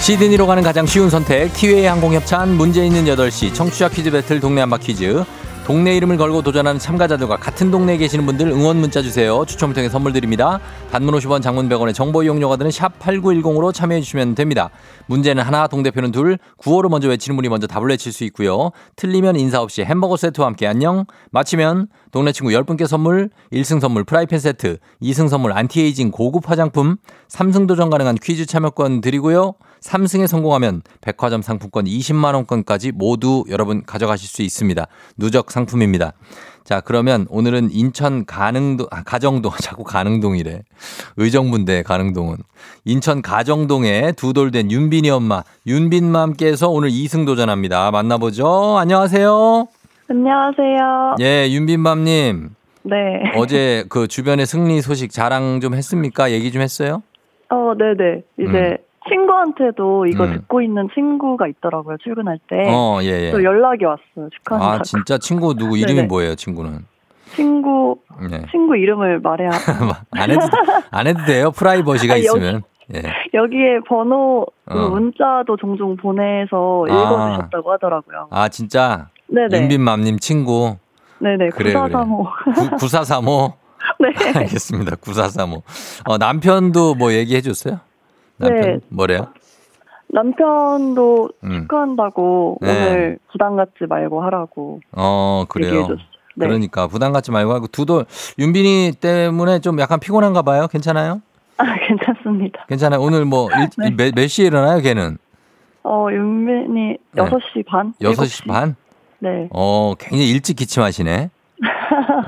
시드니로 가는 가장 쉬운 선택 티웨이 항공협찬 문제 있는 8시 청취자 퀴즈 배틀 동네 한바퀴즈 동네 이름을 걸고 도전하는 참가자들과 같은 동네에 계시는 분들 응원 문자 주세요. 추첨을 통해 선물 드립니다. 단문 50원 장문 100원의 정보 이용료가 드는 샵 8910으로 참여해 주시면 됩니다. 문제는 하나 동대표는 둘 구호로 먼저 외치는 분이 먼저 답을 외칠 수 있고요. 틀리면 인사 없이 햄버거 세트와 함께 안녕 맞히면 동네 친구 10분께 선물 1승 선물 프라이팬 세트 2승 선물 안티에이징 고급 화장품 3승 도전 가능한 퀴즈 참여권 드리고요. 3승에 성공하면 백화점 상품권 20만 원권까지 모두 여러분 가져가실 수 있습니다. 누적 상품입니다. 자, 그러면 오늘은 인천 가능동, 아, 가정동, 자꾸 가능동이래. 의정부인데, 가능동은. 인천 가정동에 두 돌 된 윤빈이 엄마, 윤빈맘께서 오늘 2승 도전합니다. 만나보죠. 안녕하세요. 안녕하세요. 예, 윤빈맘님. 네. 어제 그 주변의 승리 소식 자랑 좀 했습니까? 얘기 좀 했어요? 어, 네네. 이제 친구한테도 이거 음. 듣고 있는 친구가 있더라고요. 출근할 때. 어, 예, 예. 또 연락이 왔어요. 축하한다고. 아, 진짜 친구 누구 이름이 네네. 뭐예요, 친구는? 친구 네. 친구 이름을 말해야 안 해도, 안 해도 돼요. 프라이버시가 아, 있으면. 예. 여기에 번호 그 어. 문자도 종종 보내서 아. 읽어주셨다고 하더라고요. 아, 진짜? 네네. 윤빈맘님 친구. 네네. 그래, 9435. 9435. 네. 알겠습니다. 9435. 어, 남편도 뭐 얘기해 줬어요? 남편 네. 뭐래요? 남편도 음. 축하한다고 네. 오늘 부담 갖지 말고 하라고 어, 그래요. 얘기해줬어요. 네. 그러니까 부담 갖지 말고 하고 두돌 윤빈이 때문에 좀 약간 피곤한가 봐요. 괜찮아요? 아, 괜찮습니다. 괜찮아요. 오늘 뭐 일, 네. 몇, 시에 일어나요, 걔는? 어, 윤빈이 네. 6시 반? 6시 반? 네. 어, 굉장히 일찍 기침하시네.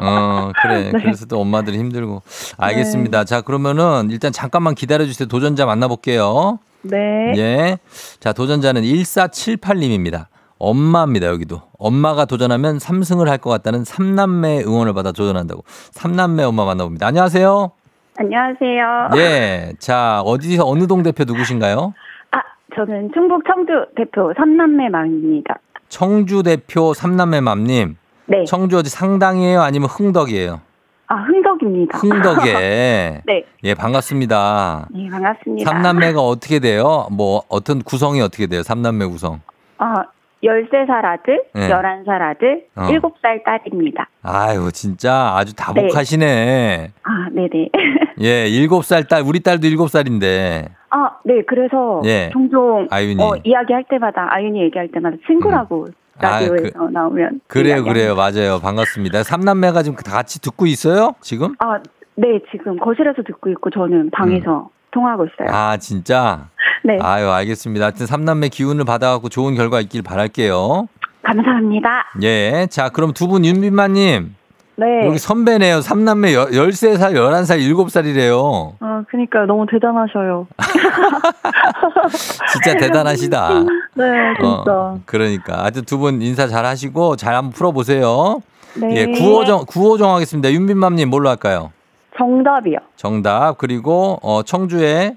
어, 그래. 네. 그래서 또 엄마들이 힘들고. 알겠습니다. 자, 그러면은 일단 잠깐만 기다려 주세요. 도전자 만나볼게요. 네. 예. 자, 도전자는 1478님입니다. 엄마입니다, 여기도. 엄마가 도전하면 3승을 할 것 같다는 삼남매 응원을 받아 도전한다고. 삼남매 엄마 만나봅니다. 안녕하세요. 안녕하세요. 예. 자, 어디서, 어느 동 대표 누구신가요? 아, 저는 충북 청주 대표 삼남매 맘입니다. 청주 대표 삼남매 맘님. 네. 청주 어디 상당이에요? 아니면 흥덕이에요? 아, 흥덕입니다. 흥덕에. 네. 예, 반갑습니다. 네, 반갑습니다. 삼남매가 어떻게 돼요? 뭐, 어떤 구성이 어떻게 돼요? 삼남매 구성. 아, 13살 아들, 네. 11살 아들, 어. 7살 딸입니다. 아유, 진짜 아주 다복하시네. 아, 네네. 예, 일곱 살 딸, 우리 딸도 일곱 살인데. 아, 네, 그래서 예. 종종 아윤이. 어, 이야기할 때마다, 아윤이 얘기할 때마다 친구라고 아, 라디오에서 나오면. 그래요. 그래요. 맞아요. 반갑습니다. 삼남매가 지금 다 같이 듣고 있어요? 지금? 아, 네, 지금 거실에서 듣고 있고 저는 방에서 통화하고 있어요. 음. 아, 진짜? 네. 아유, 알겠습니다. 하여튼 삼남매 기운을 받아갖고 좋은 결과 있길 바랄게요. 감사합니다. 예. 자, 그럼 두 분 윤빈마님. 네. 여기 선배네요. 삼남매 여, 13살, 11살, 7살이래요. 어, 그니까 너무 대단하셔요. 진짜 대단하시다. 네, 진짜. 어, 그러니까. 하여튼 두분 인사 잘 하시고 잘 한번 풀어보세요. 네. 예, 구호정, 구호정 하겠습니다. 윤빈맘님 뭘로 할까요? 정답이요. 정답. 그리고, 어, 청주에,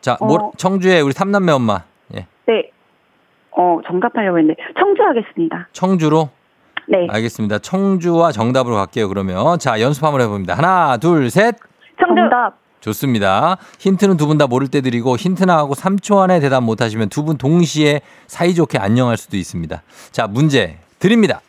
자, 어. 뭐, 청주에 우리 삼남매 엄마. 예. 네. 어, 정답하려고 했는데 청주 하겠습니다. 청주로? 네. 알겠습니다. 청주와 정답으로 갈게요, 그러면. 자, 연습 한번 해봅니다. 하나, 둘, 셋. 청주. 정답. 좋습니다. 힌트는 두 분 다 모를 때 드리고 힌트 나하고 3초 안에 대답 못하시면 두 분 동시에 사이좋게 안녕할 수도 있습니다. 자, 문제 드립니다.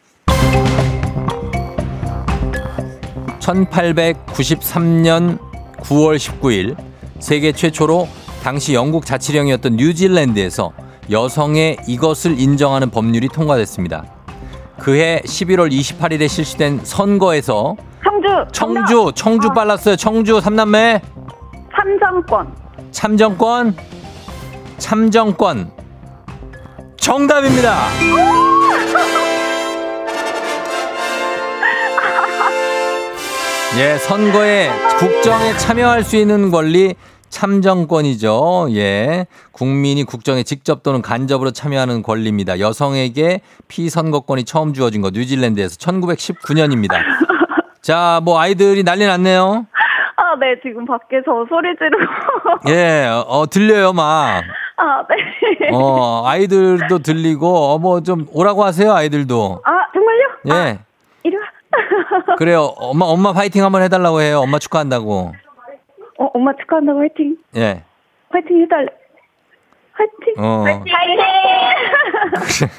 1893년 9월 19일 세계 최초로 당시 영국 자치령이었던 뉴질랜드에서 여성의 이것을 인정하는 법률이 통과됐습니다. 그해 11월 28일에 실시된 선거에서 청주. 청주, 청주 빨랐어요. 청주 삼남매 삼정권. 참정권, 참정권 정답입니다. 예, 선거에 국정에 참여할 수 있는 권리 참정권이죠. 예. 국민이 국정에 직접 또는 간접으로 참여하는 권리입니다. 여성에게 피선거권이 처음 주어진 거 뉴질랜드에서 1919년입니다. 자, 뭐 아이들이 난리 났네요. 아, 네, 지금 밖에서 소리 지르고. 예, 어, 들려요, 막. 아, 네. 어, 아이들도 들리고, 어, 뭐 좀 오라고 하세요, 아이들도. 아, 정말요? 예. 이리 와. 그래요. 엄마, 엄마 파이팅 한번 해달라고 해요. 엄마 축하한다고. 어, 엄마 축하한다고 화이팅. 예. 화이팅 해달래. 화이팅. 어. 화이팅.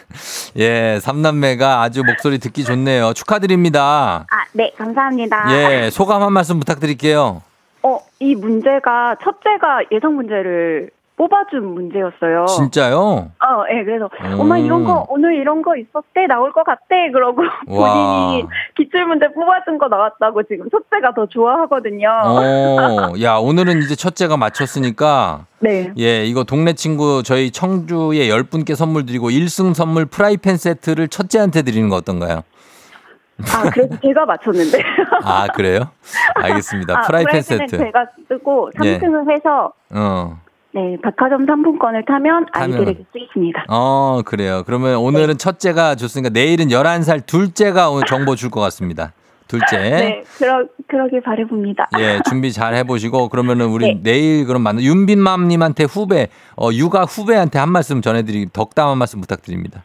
예, 삼남매가 아주 목소리 듣기 좋네요. 축하드립니다. 아, 네, 감사합니다. 예, 소감 한 말씀 부탁드릴게요. 어, 이 문제가 첫째가 예상 문제를 뽑아준 문제였어요. 진짜요? 어, 예, 그래서 음. 엄마 이런 거 오늘 이런 거 있었대 나올 것 같대 그러고 와. 본인이 기출 문제 뽑아준 거 나왔다고 지금 첫째가 더 좋아하거든요. 어, 야, 오늘은 이제 첫째가 맞췄으니까, 네. 예, 이거 동네 친구 저희 청주에 10분께 선물 드리고 1승 선물 프라이팬 세트를 첫째한테 드리는 거 어떤가요? 아, 그래서 제가 맞췄는데. 아, 그래요? 알겠습니다. 아, 프라이팬 프라이팬은 세트. 제가 쓰고 예. 3승을 해서 어. 네, 백화점 상품권을 타면 아이들에게 쓰겠습니다. 어, 그래요. 그러면 오늘은 첫째가 좋으니까 내일은 11살 둘째가 오늘 정보 줄 것 같습니다. 둘째. 네, 그러, 그러길 바래봅니다. 예, 준비 잘 해보시고 그러면은 우리 네. 내일 그럼 만나 윤빈맘님한테 후배 어 육아 후배한테 한 말씀 전해드리 덕담 한 말씀 부탁드립니다.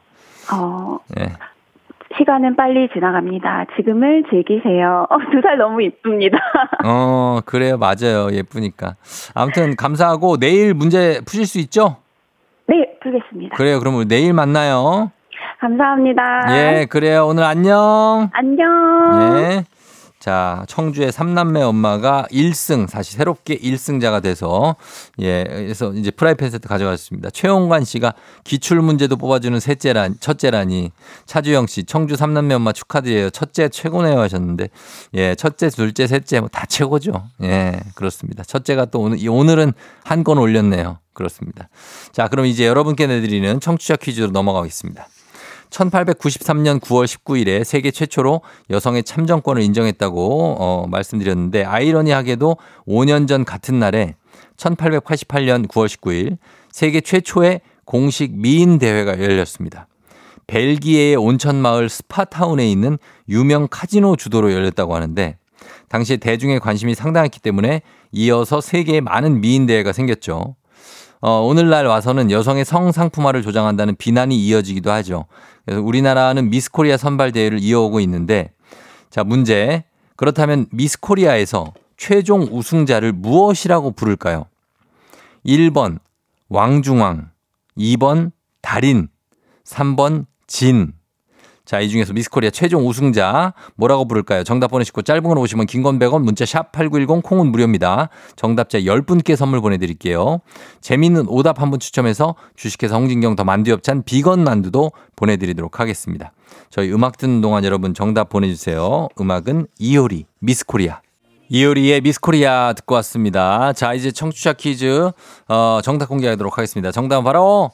어, 예. 시간은 빨리 지나갑니다. 지금을 즐기세요. 어, 두 살 너무 이쁩니다. 어 그래요 맞아요 예쁘니까 아무튼 감사하고 내일 문제 푸실 수 있죠? 네, 풀겠습니다. 그래요 그럼 내일 만나요. 감사합니다. 예 그래요 오늘 안녕. 안녕. 예. 자, 청주의 삼남매 엄마가 1승, 사실 새롭게 1승자가 돼서, 예, 그래서 이제 프라이팬 세트 가져갔습니다. 최홍관 씨가 기출 문제도 뽑아주는 셋째란, 첫째라니. 차주영 씨, 청주 삼남매 엄마 축하드려요. 첫째 최고네요 하셨는데, 예, 첫째, 둘째, 셋째, 뭐 다 최고죠. 예, 그렇습니다. 첫째가 또 오늘, 이 오늘은 한 건 올렸네요. 그렇습니다. 자, 그럼 이제 여러분께 내드리는 청취자 퀴즈로 넘어가겠습니다. 1893년 9월 19일에 세계 최초로 여성의 참정권을 인정했다고 어, 말씀드렸는데 아이러니하게도 5년 전 같은 날에 1888년 9월 19일 세계 최초의 공식 미인 대회가 열렸습니다. 벨기에의 온천 마을 스파타운에 있는 유명 카지노 주도로 열렸다고 하는데 당시에 대중의 관심이 상당했기 때문에 이어서 세계에 많은 미인 대회가 생겼죠. 어, 오늘날 와서는 여성의 성상품화를 조장한다는 비난이 이어지기도 하죠. 그래서 우리나라는 미스 코리아 선발 대회를 이어오고 있는데 자, 문제. 그렇다면 미스 코리아에서 최종 우승자를 무엇이라고 부를까요? 1번 왕중왕, 2번 달인, 3번 진. 자, 이 중에서 미스코리아 최종 우승자 뭐라고 부를까요? 정답 보내시고 짧은 걸 오시면 긴건 100원, 문자 샵 8910 콩은 무료입니다. 정답자 10분께 선물 보내드릴게요. 재미있는 오답 한 분 추첨해서 주식회사 홍진경 더 만두엽찬 비건 만두도 보내드리도록 하겠습니다. 저희 음악 듣는 동안 여러분 정답 보내주세요. 음악은 이효리, 미스코리아. 이효리의 미스코리아 듣고 왔습니다. 자, 이제 청취자 퀴즈, 어, 정답 공개하도록 하겠습니다. 정답은 바로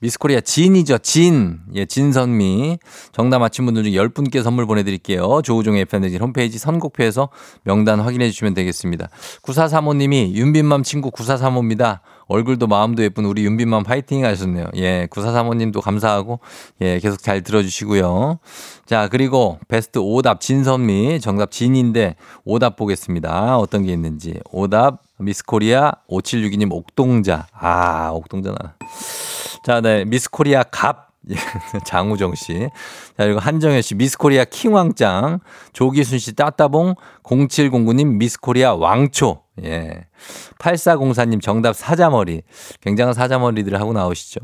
미스코리아 진이죠. 진. 예, 진선미. 정답 맞힌 분들 중 10분께 선물 보내드릴게요. 조우종의 FM대진 홈페이지 선곡표에서 명단 확인해 주시면 되겠습니다. 9435님이 윤빈맘 친구 9435입니다. 얼굴도 마음도 예쁜 우리 윤빈맘 파이팅 하셨네요. 예, 9435님도 감사하고, 예, 계속 잘 들어주시고요. 자, 그리고 베스트 오답 진선미. 정답 진인데 오답 보겠습니다. 어떤 게 있는지. 오답 미스코리아 5762님 옥동자. 아, 옥동자 나. 자, 네. 미스 코리아 갑. 장우정 씨. 자, 그리고 한정현 씨, 미스 코리아 킹왕짱. 조기순 씨, 따따봉. 0709님, 미스 코리아 왕초. 예. 8404님, 정답 사자머리. 굉장한 사자머리들 하고 나오시죠.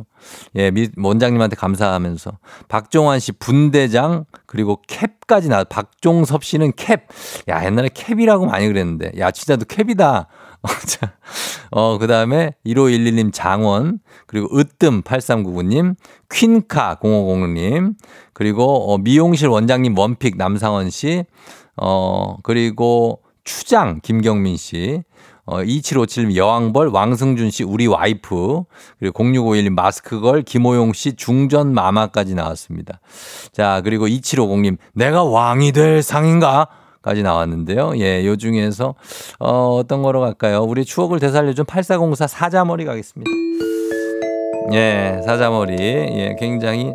예, 미, 원장님한테 감사하면서. 박종환 씨, 분대장. 그리고 캡까지 나, 박종섭 씨는 캡. 야, 옛날에 캡이라고 많이 그랬는데. 야, 진짜 너 캡이다. 어, 자, 어, 그 다음에 1511님 장원, 그리고 으뜸 8399님, 퀸카 0506님, 그리고 어, 미용실 원장님 원픽 남상원 씨, 어, 그리고 추장 김경민 씨, 어, 2757님 여왕벌 왕승준 씨 우리 와이프 그리고 0651님 마스크걸 김호용 씨 중전 마마까지 나왔습니다. 자 그리고 2750님 내가 왕이 될 상인가? 까지 나왔는데요. 예, 요 중에서 어, 어떤 거로 갈까요? 우리 추억을 되살려준 8404 사자머리 가겠습니다. 예, 사자머리. 예, 굉장히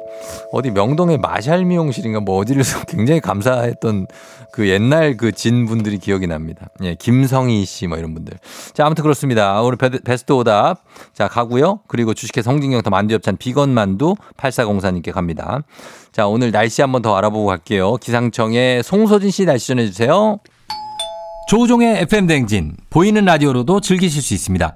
어디 명동의 마샬 미용실인가 뭐 어디에서 굉장히 감사했던 그 옛날 그 진 분들이 기억이 납니다. 예, 김성희 씨 뭐 이런 분들. 자, 아무튼 그렇습니다. 오늘 베- 베스트 오답. 자, 가고요. 그리고 주식회사 홍진경 더 만두엽찬 비건 만두 8404님께 갑니다. 자, 오늘 날씨 한번 더 알아보고 갈게요. 기상청의 송소진 씨 날씨 전해 주세요. 조우종의 FM 댕진 보이는 라디오로도 즐기실 수 있습니다.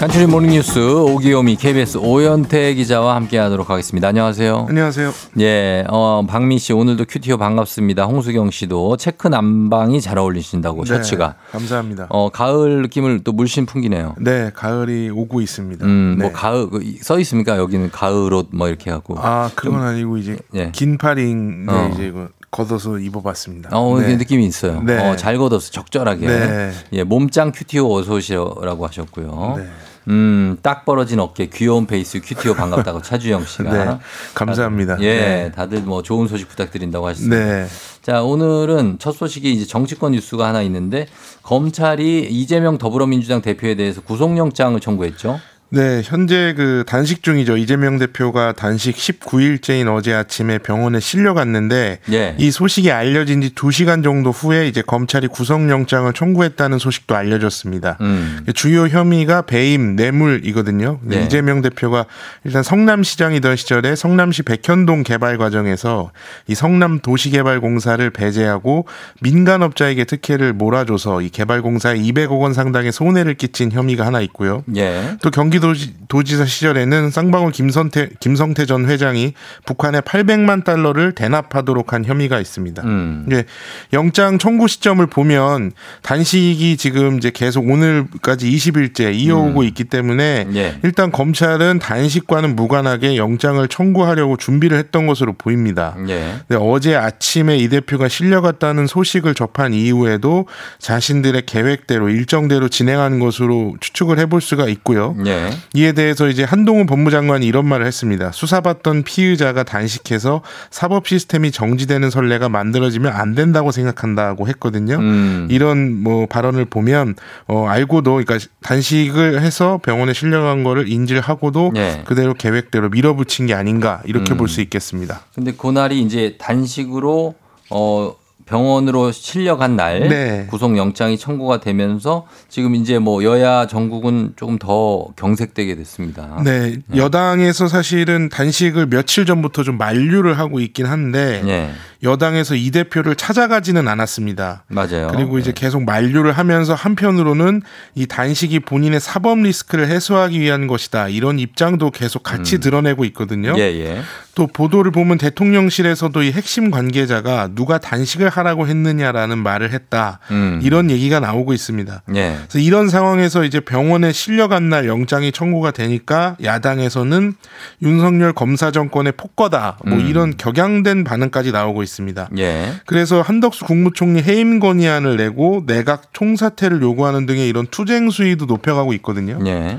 간추린 모닝뉴스 오 귀요미 KBS 오연태 기자와 함께하도록 하겠습니다. 안녕하세요. 안녕하세요. 예, 어, 박미 씨 오늘도 큐티오 반갑습니다. 홍수경 씨도 체크 남방이 잘 어울리신다고 네, 셔츠가. 감사합니다. 어, 가을 느낌을 또 물씬 풍기네요. 네, 가을이 오고 있습니다. 음, 네. 뭐 가을 그써 있습니까? 여기는 가을 옷 뭐 이렇게 하고. 아, 그건 아니고 이제 예. 긴 팔인데 어. 이제 그 걷어서 입어봤습니다. 어, 네. 그 느낌이 있어요. 네. 어, 잘 걷어서 적절하게. 네. 예, 몸짱 큐티오 어서 오시라고 하셨고요. 네. 음, 딱 벌어진 어깨, 귀여운 face, 큐티오 반갑다고 차주영 씨가. 네, 감사합니다. 다들, 예, 네. 다들 뭐 좋은 소식 부탁드린다고 하셨습니다. 네. 자, 오늘은 첫 소식이 이제 정치권 뉴스가 하나 있는데 검찰이 이재명 더불어민주당 대표에 대해서 구속영장을 청구했죠. 네, 현재 그 단식 중이죠. 이재명 대표가 단식 19일째인 어제 아침에 병원에 실려갔는데 예. 이 소식이 알려진 지 2시간 정도 후에 이제 검찰이 구속영장을 청구했다는 소식도 알려졌습니다. 음. 주요 혐의가 배임, 뇌물이거든요. 네. 이재명 대표가 일단 성남시장이던 시절에 성남시 백현동 개발 과정에서 이 성남 도시개발공사를 배제하고 민간업자에게 특혜를 몰아줘서 이 개발공사에 200억 원 상당의 손해를 끼친 혐의가 하나 있고요. 예. 또 경기 도지 사 시절에는 쌍방울 김선태, 김성태 전 회장이 북한에 800만 달러를 대납하도록 한 혐의가 있습니다. 음. 예, 영장 청구 시점을 보면 단식이 지금 이제 계속 오늘까지 20일째 이어오고 있기 때문에 음. 예. 일단 검찰은 단식과는 무관하게 영장을 청구하려고 준비를 했던 것으로 보입니다. 예. 네, 어제 아침에 이 대표가 실려갔다는 소식을 접한 이후에도 자신들의 계획대로 일정대로 진행하는 것으로 추측을 해볼 수가 있고요. 예. 이에 대해서 이제 한동훈 법무장관이 이런 말을 했습니다. 수사받던 피의자가 단식해서 사법 시스템이 정지되는 선례가 만들어지면 안 된다고 생각한다고 했거든요. 음. 이런 뭐 발언을 보면 어 알고도 그러니까 단식을 해서 병원에 실려간 거를 인지를 하고도 예. 그대로 계획대로 밀어붙인 게 아닌가 이렇게 음. 볼수 있겠습니다. 근데 그날이 이제 단식으로 어 병원으로 실려간 날 네. 구속 영장이 청구가 되면서 지금 이제 뭐 여야 전국은 조금 더 경색되게 됐습니다. 네, 여당에서 사실은 단식을 며칠 전부터 좀 만류를 하고 있긴 한데 예. 여당에서 이 대표를 찾아가지는 않았습니다. 맞아요. 그리고 이제 계속 만류를 하면서 한편으로는 이 단식이 본인의 사법 리스크를 해소하기 위한 것이다. 이런 입장도 계속 같이 드러내고 있거든요. 음. 예, 예. 또 보도를 보면 대통령실에서도 이 핵심 관계자가 누가 단식을 하라고 했느냐라는 말을 했다. 음. 이런 얘기가 나오고 있습니다. 예. 그래서 이런 상황에서 이제 병원에 실려간 날 영장이 청구가 되니까 야당에서는 윤석열 검사 정권의 폭거다. 뭐 음. 이런 격양된 반응까지 나오고 있습니다. 예. 그래서 한덕수 국무총리 해임 건의안을 내고 내각 총사퇴를 요구하는 등의 이런 투쟁 수위도 높여가고 있거든요. 예.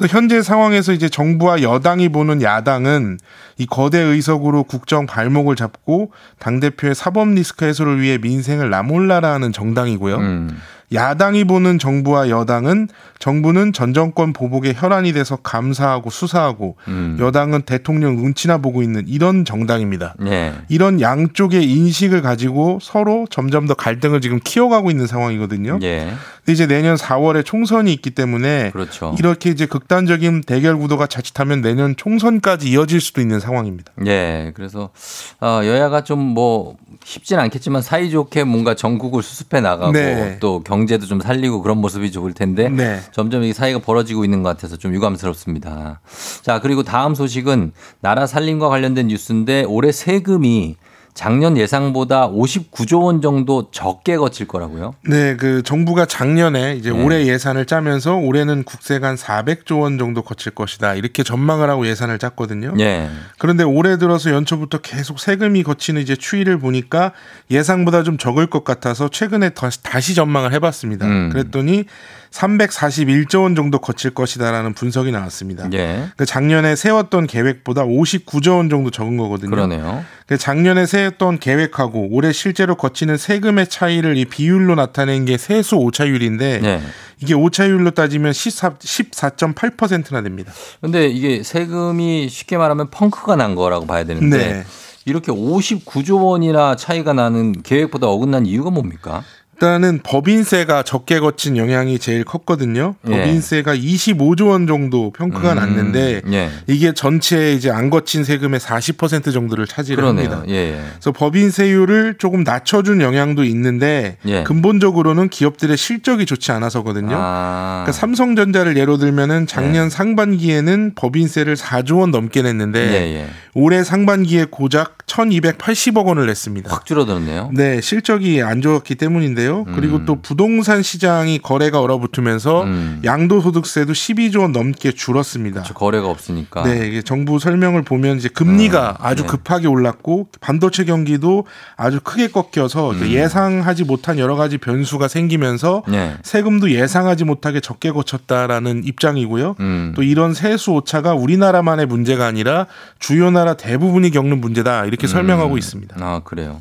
그래서 현재 상황에서 이제 정부와 여당이 보는 야당은 이 거대 의석으로 국정 발목을 잡고 당 대표의 사법 리스크 해소를 위해 민생을 나몰라라는 정당이고요. 음. 야당이 보는 정부와 여당은 정부는 전 정권 보복에 혈안이 돼서 감사하고 수사하고 음. 여당은 대통령 눈치나 보고 있는 이런 정당입니다. 예. 이런 양쪽의 인식을 가지고 서로 점점 더 갈등을 지금 키워가고 있는 상황이거든요. 예. 근데 이제 내년 4월에 총선이 있기 때문에 그렇죠. 이렇게 이제 극단적인 대결 구도가 자칫하면 내년 총선까지 이어질 수도 있는 상황입니다. 예. 그래서 어, 여야가 좀 뭐 쉽진 않겠지만 사이좋게 뭔가 전국을 수습해 나가고 네. 또 경제도 좀 살리고 그런 모습이 좋을 텐데 네. 점점 이 사이가 벌어지고 있는 것 같아서 좀 유감스럽습니다. 자, 그리고 다음 소식은 나라 살림과 관련된 뉴스인데 올해 세금이 작년 예상보다 59조 원 정도 적게 거칠 거라고요. 네, 그 정부가 작년에 이제 네. 올해 예산을 짜면서 올해는 국세가 한 400조 원 정도 거칠 것이다. 이렇게 전망을 하고 예산을 짰거든요. 예. 그런데 올해 들어서 연초부터 계속 세금이 거치는 이제 추이를 보니까 예상보다 좀 적을 것 같아서 최근에 다시, 다시 전망을 해 봤습니다. 음. 그랬더니 341조 원 정도 거칠 것이다라는 분석이 나왔습니다. 예. 그 작년에 세웠던 계획보다 59조 원 정도 적은 거거든요. 그러네요. 그 작년에 세웠던 계획하고 올해 실제로 거치는 세금의 차이를 이 비율로 나타낸 게 세수 오차율인데 예. 이게 오차율로 따지면 14, 14.8%나 됩니다. 근데 이게 세금이 쉽게 말하면 펑크가 난 거라고 봐야 되는데 네. 이렇게 59조 원이나 차이가 나는 계획보다 어긋난 이유가 뭡니까? 일단은 법인세가 적게 거친 영향이 제일 컸거든요. 예. 법인세가 25조 원 정도 평가가 음, 났는데 예. 이게 전체 이제 안 거친 세금의 40% 정도를 차지를 그러네요. 합니다. 예, 예. 그래서 법인세율을 조금 낮춰준 영향도 있는데 예. 근본적으로는 기업들의 실적이 좋지 않아서거든요. 아. 그러니까 삼성전자를 예로 들면은 작년 상반기에는 법인세를 4조 원 넘게 냈는데 예, 예. 올해 상반기에 고작 1280억 원을 냈습니다. 확 줄어들었네요. 네, 실적이 안 좋았기 때문인데요. 그리고 음. 또 부동산 시장이 거래가 얼어붙으면서 음. 양도소득세도 12조 원 넘게 줄었습니다. 저 거래가 없으니까. 네, 이게 정부 설명을 보면 이제 금리가 음, 아주 네. 급하게 올랐고 반도체 경기도 아주 크게 꺾여서 음. 예상하지 못한 여러 가지 변수가 생기면서 네. 세금도 예상하지 못하게 적게 거쳤다라는 입장이고요. 음. 또 이런 세수 오차가 우리나라만의 문제가 아니라 주요 나라 대부분이 겪는 문제다 이렇게 설명하고 있습니다. 아, 그래요.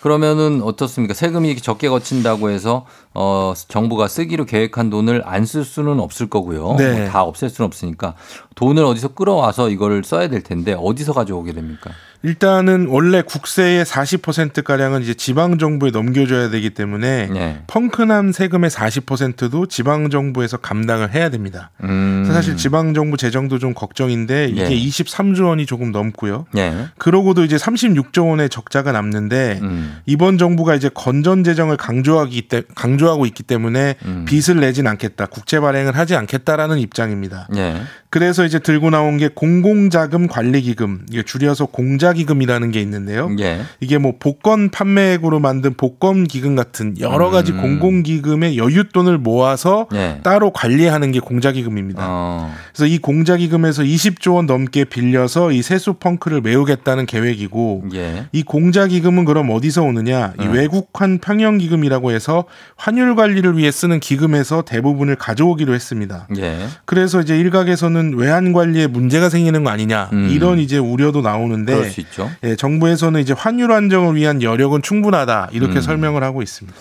그러면은 어떻습니까? 세금이 이렇게 적게 거친다고 해서 어, 정부가 쓰기로 계획한 돈을 안 쓸 수는 없을 거고요. 네. 뭐 다 없앨 수는 없으니까 돈을 어디서 끌어와서 이걸 써야 될 텐데 어디서 가져오게 됩니까? 일단은 원래 국세의 40% 가량은 이제 지방 정부에 넘겨줘야 되기 때문에 네. 펑크남 세금의 40%도 지방 정부에서 감당을 해야 됩니다. 음. 사실 지방 정부 재정도 좀 걱정인데 이게 예. 23조 원이 조금 넘고요. 네. 그러고도 이제 36조 원의 적자가 남는데 음. 이번 정부가 이제 건전 재정을 강조하기 때, 강조하고 있기 때문에 음. 빚을 내진 않겠다, 국채 발행을 하지 않겠다라는 입장입니다. 네. 그래서 이제 들고 나온 게 공공자금 관리기금, 이게 줄여서 공자기금이라는 게 있는데요. 예. 이게 뭐 복권 판매액으로 만든 복권 기금 같은 여러 가지 음. 공공기금의 여윳돈을 모아서 예. 따로 관리하는 게 공자기금입니다. 어. 그래서 이 공자기금에서 20조 원 넘게 빌려서 이 세수 펑크를 메우겠다는 계획이고 예. 이 공자기금은 그럼 어디서 오느냐? 이 음. 외국환 평형기금이라고 해서 환율 관리를 위해 쓰는 기금에서 대부분을 가져오기로 했습니다. 예. 그래서 이제 일각에서는 외환 관리에 문제가 생기는 거 아니냐 음. 이런 이제 우려도 나오는데. 예, 정부에서는 이제 환율 안정을 위한 여력은 충분하다 이렇게 음. 설명을 하고 있습니다.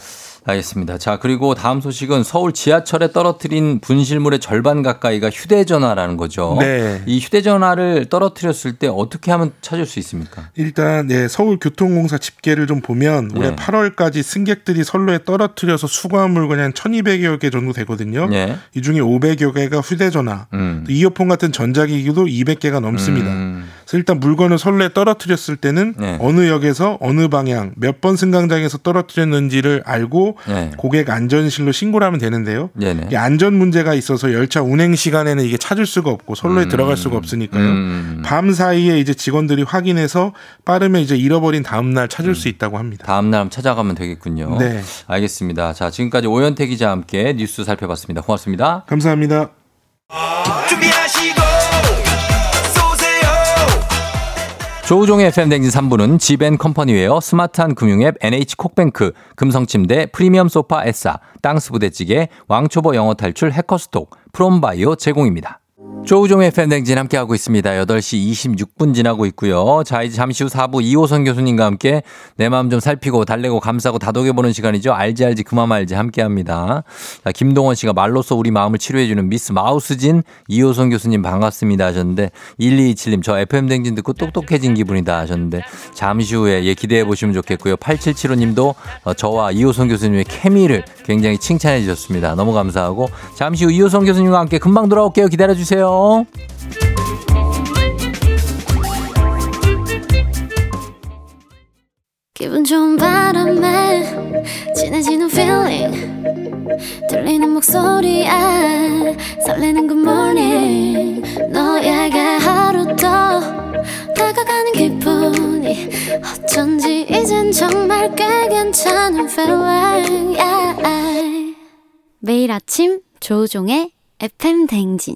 알겠습니다. 자, 그리고 다음 소식은 서울 지하철에 떨어뜨린 분실물의 절반 가까이가 휴대전화라는 거죠. 네. 이 휴대전화를 떨어뜨렸을 때 어떻게 하면 찾을 수 있습니까? 일단 예, 서울교통공사 집계를 좀 보면 올해 네. 8월까지 승객들이 선로에 떨어뜨려서 수거한 물건이 한 1,200여 개 정도 되거든요. 예. 이 중에 500여 개가 휴대전화, 음. 또 이어폰 같은 전자기기도 200개가 넘습니다. 음. 그래서 일단 물건을 선로에 떨어뜨렸을 때는 네. 어느 역에서 어느 방향 몇 번 승강장에서 떨어뜨렸는지를 알고 네. 고객 안전실로 신고를 하면 되는데요. 네네. 이게 안전 문제가 있어서 열차 운행 시간에는 이게 찾을 수가 없고 선로에 음. 들어갈 수가 없으니까요. 음. 밤 사이에 이제 직원들이 확인해서 빠르면 이제 잃어버린 다음 날 찾을 수 있다고 합니다. 다음 날 찾아가면 되겠군요. 네. 알겠습니다. 자, 지금까지 오현태 기자와 함께 뉴스 살펴봤습니다. 고맙습니다. 감사합니다. 준비하시고 조우종의 FM 댕진 3부는 지벤컴퍼니웨어 스마트한 금융앱 NH콕뱅크 금성침대 프리미엄 소파 에싸 땅스 부대찌개 왕초보 영어 탈출 해커스톡 프롬바이오 제공입니다. 조우종의 팬댕진 함께하고 있습니다. 8시 26분 지나고 있고요. 자, 이제 잠시 후 4부 이호선 교수님과 함께 내 마음 좀 살피고 달래고 감싸고 다독여보는 시간이죠. 알지 알지 그만 알지 함께합니다. 자, 김동원 씨가 말로써 우리 마음을 치료해주는 미스 마우스진 이호선 교수님 반갑습니다 하셨는데 1227님 저 FM댕진 듣고 똑똑해진 기분이다 하셨는데 잠시 후에 예, 기대해 보시면 좋겠고요. 8775님도 어, 저와 이호선 교수님의 케미를 굉장히 칭찬해 주셨습니다. 너무 감사하고 잠시 후 이호선 교수님과 함께 금방 돌아올게요. 기다려 주세요. 기분 좋은 바람에 진해지는 feeling 들리는 목소리에 설레는 good morning 너에게 하루 더 기분이 어쩐지 이젠 정말 꽤 괜찮은 feeling yeah. 매일 아침 조종의 FM 댕진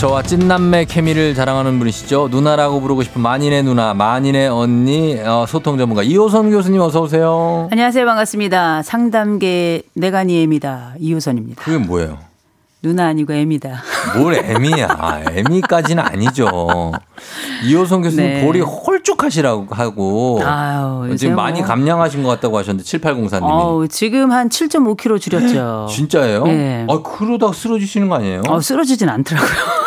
저와 찐남매 케미를 자랑하는 분이시죠. 누나라고 부르고 싶은 만인의 누나, 만인의 언니, 어, 소통 전문가 이호선 교수님 어서 오세요. 안녕하세요. 반갑습니다. 상담계 내간이입니다. 이호선입니다. 그게 뭐예요? 누나 아니고 애입니다. 뭘 애미야. 애미까지는 아니죠. 이호선 교수님 네. 볼이 홀쭉하시라고 하고 아유, 지금 뭐. 많이 감량하신 것 같다고 하셨는데 7804님이 어우, 지금 한 7.5kg 줄였죠. 진짜예요? 네. 아 그러다가 쓰러지시는 거 아니에요? 어, 쓰러지진 않더라고요.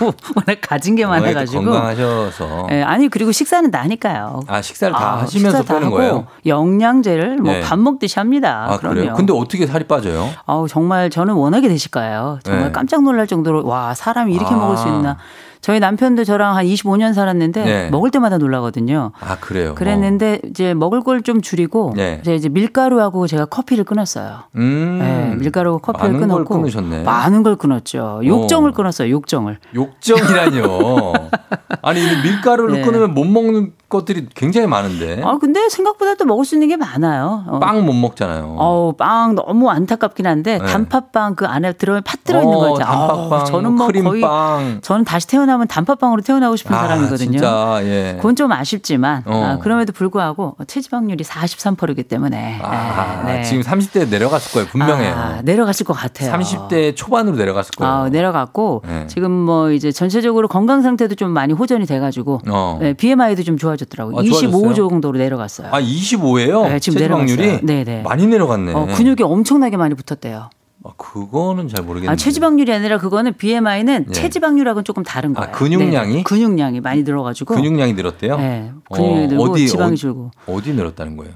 워낙 가진 게 많아가지고. 건강하셔서. 예, 아니 그리고 식사는 나니까요. 아, 식사를 다 아, 하시면서 식사 다 빼는 하고 거예요? 영양제를 뭐 네. 밥 먹듯이 합니다. 아, 그럼요. 그래요? 근데 어떻게 살이 빠져요? 아우 정말 저는 워낙에 대식가예요. 정말 네. 깜짝 놀랄 정도로 와 사람이 이렇게 아. 먹을 수 있나. 저희 남편도 저랑 한 25년 살았는데 네. 먹을 때마다 놀라거든요. 아, 그래요? 그랬는데 이제 먹을 걸 좀 줄이고 네. 이제 이제 밀가루하고 제가 커피를 끊었어요. 음. 네, 밀가루하고 커피를 많은 걸 끊었고 끊으셨네. 많은 걸 끊었죠. 욕정을 어. 끊었어요. 욕정을. 욕정이라뇨. 아니, 이 밀가루를 네. 끊으면 못 먹는 것들이 굉장히 많은데. 아 근데 생각보다 또 먹을 수 있는 게 많아요. 어. 빵못 먹잖아요. 어우, 빵 너무 안타깝긴 한데 네. 단팥빵 그 안에 들어있는 팥 들어 있는 어, 거 있잖아요. 단팥빵, 아우, 저는 뭐 거의 크림빵. 저는 다시 태어나면 단팥빵으로 태어나고 싶은 아, 사람이거든요. 진짜, 예. 그건 좀 아쉽지만 어. 아, 그럼에도 불구하고 체지방률이 43%이기 때문에 아, 네, 네. 지금 30대에 내려갔을 거예요. 분명해요. 아, 내려갔을 것 같아요. 30대 초반으로 내려갔을 거예요. 아, 내려갔고 네. 지금 뭐 이제 전체적으로 건강 상태도 좀 많이 호전이 돼가지고 어. 네, BMI도 좀 좋아 졌더라고요. 아, 25 좋아졌어요? 정도로 내려갔어요. 아, 25예요? 네, 지금 내려갔어요. 네네. 많이 내려갔네. 어, 근육이 엄청나게 많이 붙었대요. 아, 그거는 잘 모르겠는데. 아, 체지방률이 아니라 그거는 BMI는 네. 체지방률하고는 조금 다른 거예요. 아, 근육량이? 네네. 근육량이 많이 들어가지고 근육량이 늘었대요? 네, 근육량이 늘고 어디, 지방이 어디, 줄고. 어디 늘었다는 거예요?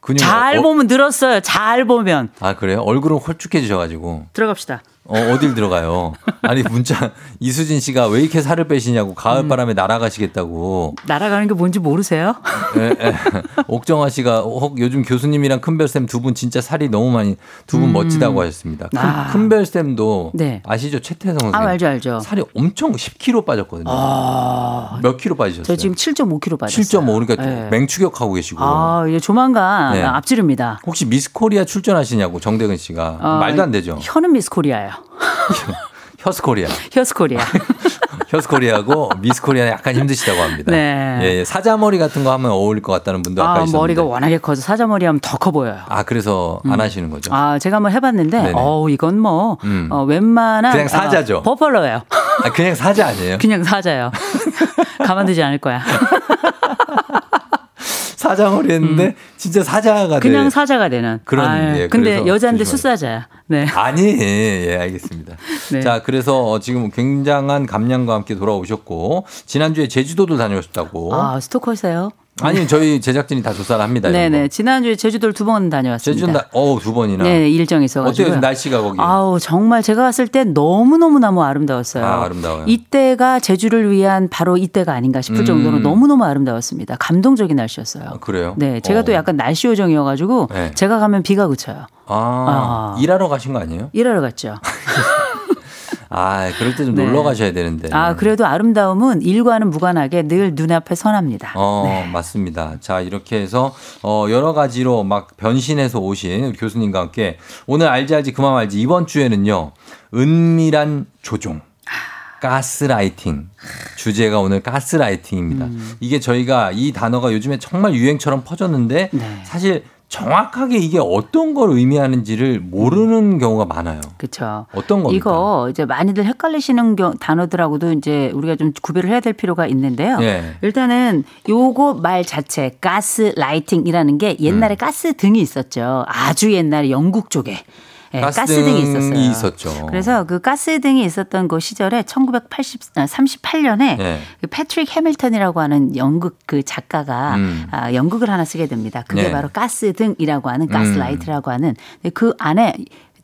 근육 잘 어, 보면 늘었어요. 잘 보면 아, 그래요? 얼굴은 홀쭉해지셔 가지고. 들어갑시다. 어, 어딜 들어가요? 아니, 문자, 이수진 씨가 왜 이렇게 살을 빼시냐고, 가을 바람에 날아가시겠다고. 날아가는 게 뭔지 모르세요? 예, 예. 옥정아 씨가 혹 요즘 교수님이랑 큰별쌤 두 분 진짜 살이 너무 많이 두분 멋지다고 하셨습니다. 큰, 아. 큰별쌤도 네. 아시죠? 최태성 선생님. 아, 알죠, 알죠. 살이 엄청 10kg 빠졌거든요. 아, 몇 킬로 빠지셨어요? 저 지금 7.5kg 빠졌어요. 7.5 그러니까 네. 맹추격하고 계시고. 아, 이제 조만간 네. 앞지릅니다. 혹시 미스 코리아 출전하시냐고 정대근 씨가 아, 말도 안 되죠. 혀는 미스 코리아예요. 혀스 코리아. 혀스 코리아. 혀스 코리아고 미스 코리아는 약간 힘드시다고 합니다. 네. 예, 예. 사자머리 같은 거 하면 어울릴 것 같다는 분도 아까 아, 있었는데. 머리가 워낙에 커서 사자머리 하면 더 커 보여요. 아, 그래서 안 하시는 거죠? 아, 제가 한번 해봤는데. 어우, 이건 뭐, 음. 어, 웬만한. 그냥 사자죠. 아, 버펄러예요. 아, 그냥 사자 아니에요? 그냥 사자예요. 가만두지 않을 거야. 사자머리 했는데 진짜 사자가 음. 그냥 될- 사자가 되는. 그런, 아유, 예, 근데 여자인데. 숫사자야. 네. 아니, 예, 알겠습니다. 네. 자, 그래서 어, 지금 굉장한 감량과 함께 돌아오셨고, 지난주에 제주도도 다녀오셨다고. 아, 스토커세요? 아니, 저희 제작진이 다 조사를 합니다. 네네. 거. 지난주에 제주도를 두 번 다녀왔습니다. 제주도, 나- 어우, 두 번이나. 네, 일정이 있어가지고. 어때요, 날씨가 거기? 아우, 정말 제가 갔을 때 너무너무너무 아름다웠어요. 아, 아름다워요. 이때가 제주를 위한 바로 이때가 아닌가 싶을 음. 정도로 너무너무 아름다웠습니다. 감동적인 날씨였어요. 아, 그래요? 네, 제가 어. 또 약간 날씨 요정이어가지고 네. 제가 가면 비가 그쳐요. 아, 아. 일하러 가신 거 아니에요? 일하러 갔죠. 아, 그럴 때좀 네. 놀러 가셔야 되는데. 아, 그래도 아름다움은 일과는 무관하게 늘 눈앞에 선합니다. 어, 네. 맞습니다. 자, 이렇게 해서, 어, 여러 가지로 막 변신해서 오신 교수님과 함께 오늘 알지 알지 그만 알지 이번 주에는요, 은밀한 조종. 가스라이팅. 주제가 오늘 가스라이팅입니다. 음. 이게 저희가 이 단어가 요즘에 정말 유행처럼 퍼졌는데 네. 사실 정확하게 이게 어떤 걸 의미하는지를 모르는 경우가 많아요. 그렇죠. 어떤 겁니까? 이거 이제 많이들 헷갈리시는 경- 단어들하고도 이제 우리가 좀 구별을 해야 될 필요가 있는데요. 예. 일단은 요거 말 자체 가스 라이팅이라는 게 옛날에 음. 가스 등이 있었죠. 아주 옛날에 영국 쪽에. 예, 가스등이 가스등이 있었어요. 있었죠. 그래서 그 가스등이 있었던 그 시절에 1938년에 예. 그 패트릭 해밀턴이라고 하는 연극 그 작가가 음. 아, 연극을 하나 쓰게 됩니다. 그게 네. 바로 가스등이라고 하는 음. Gaslight라고 하는 그 안에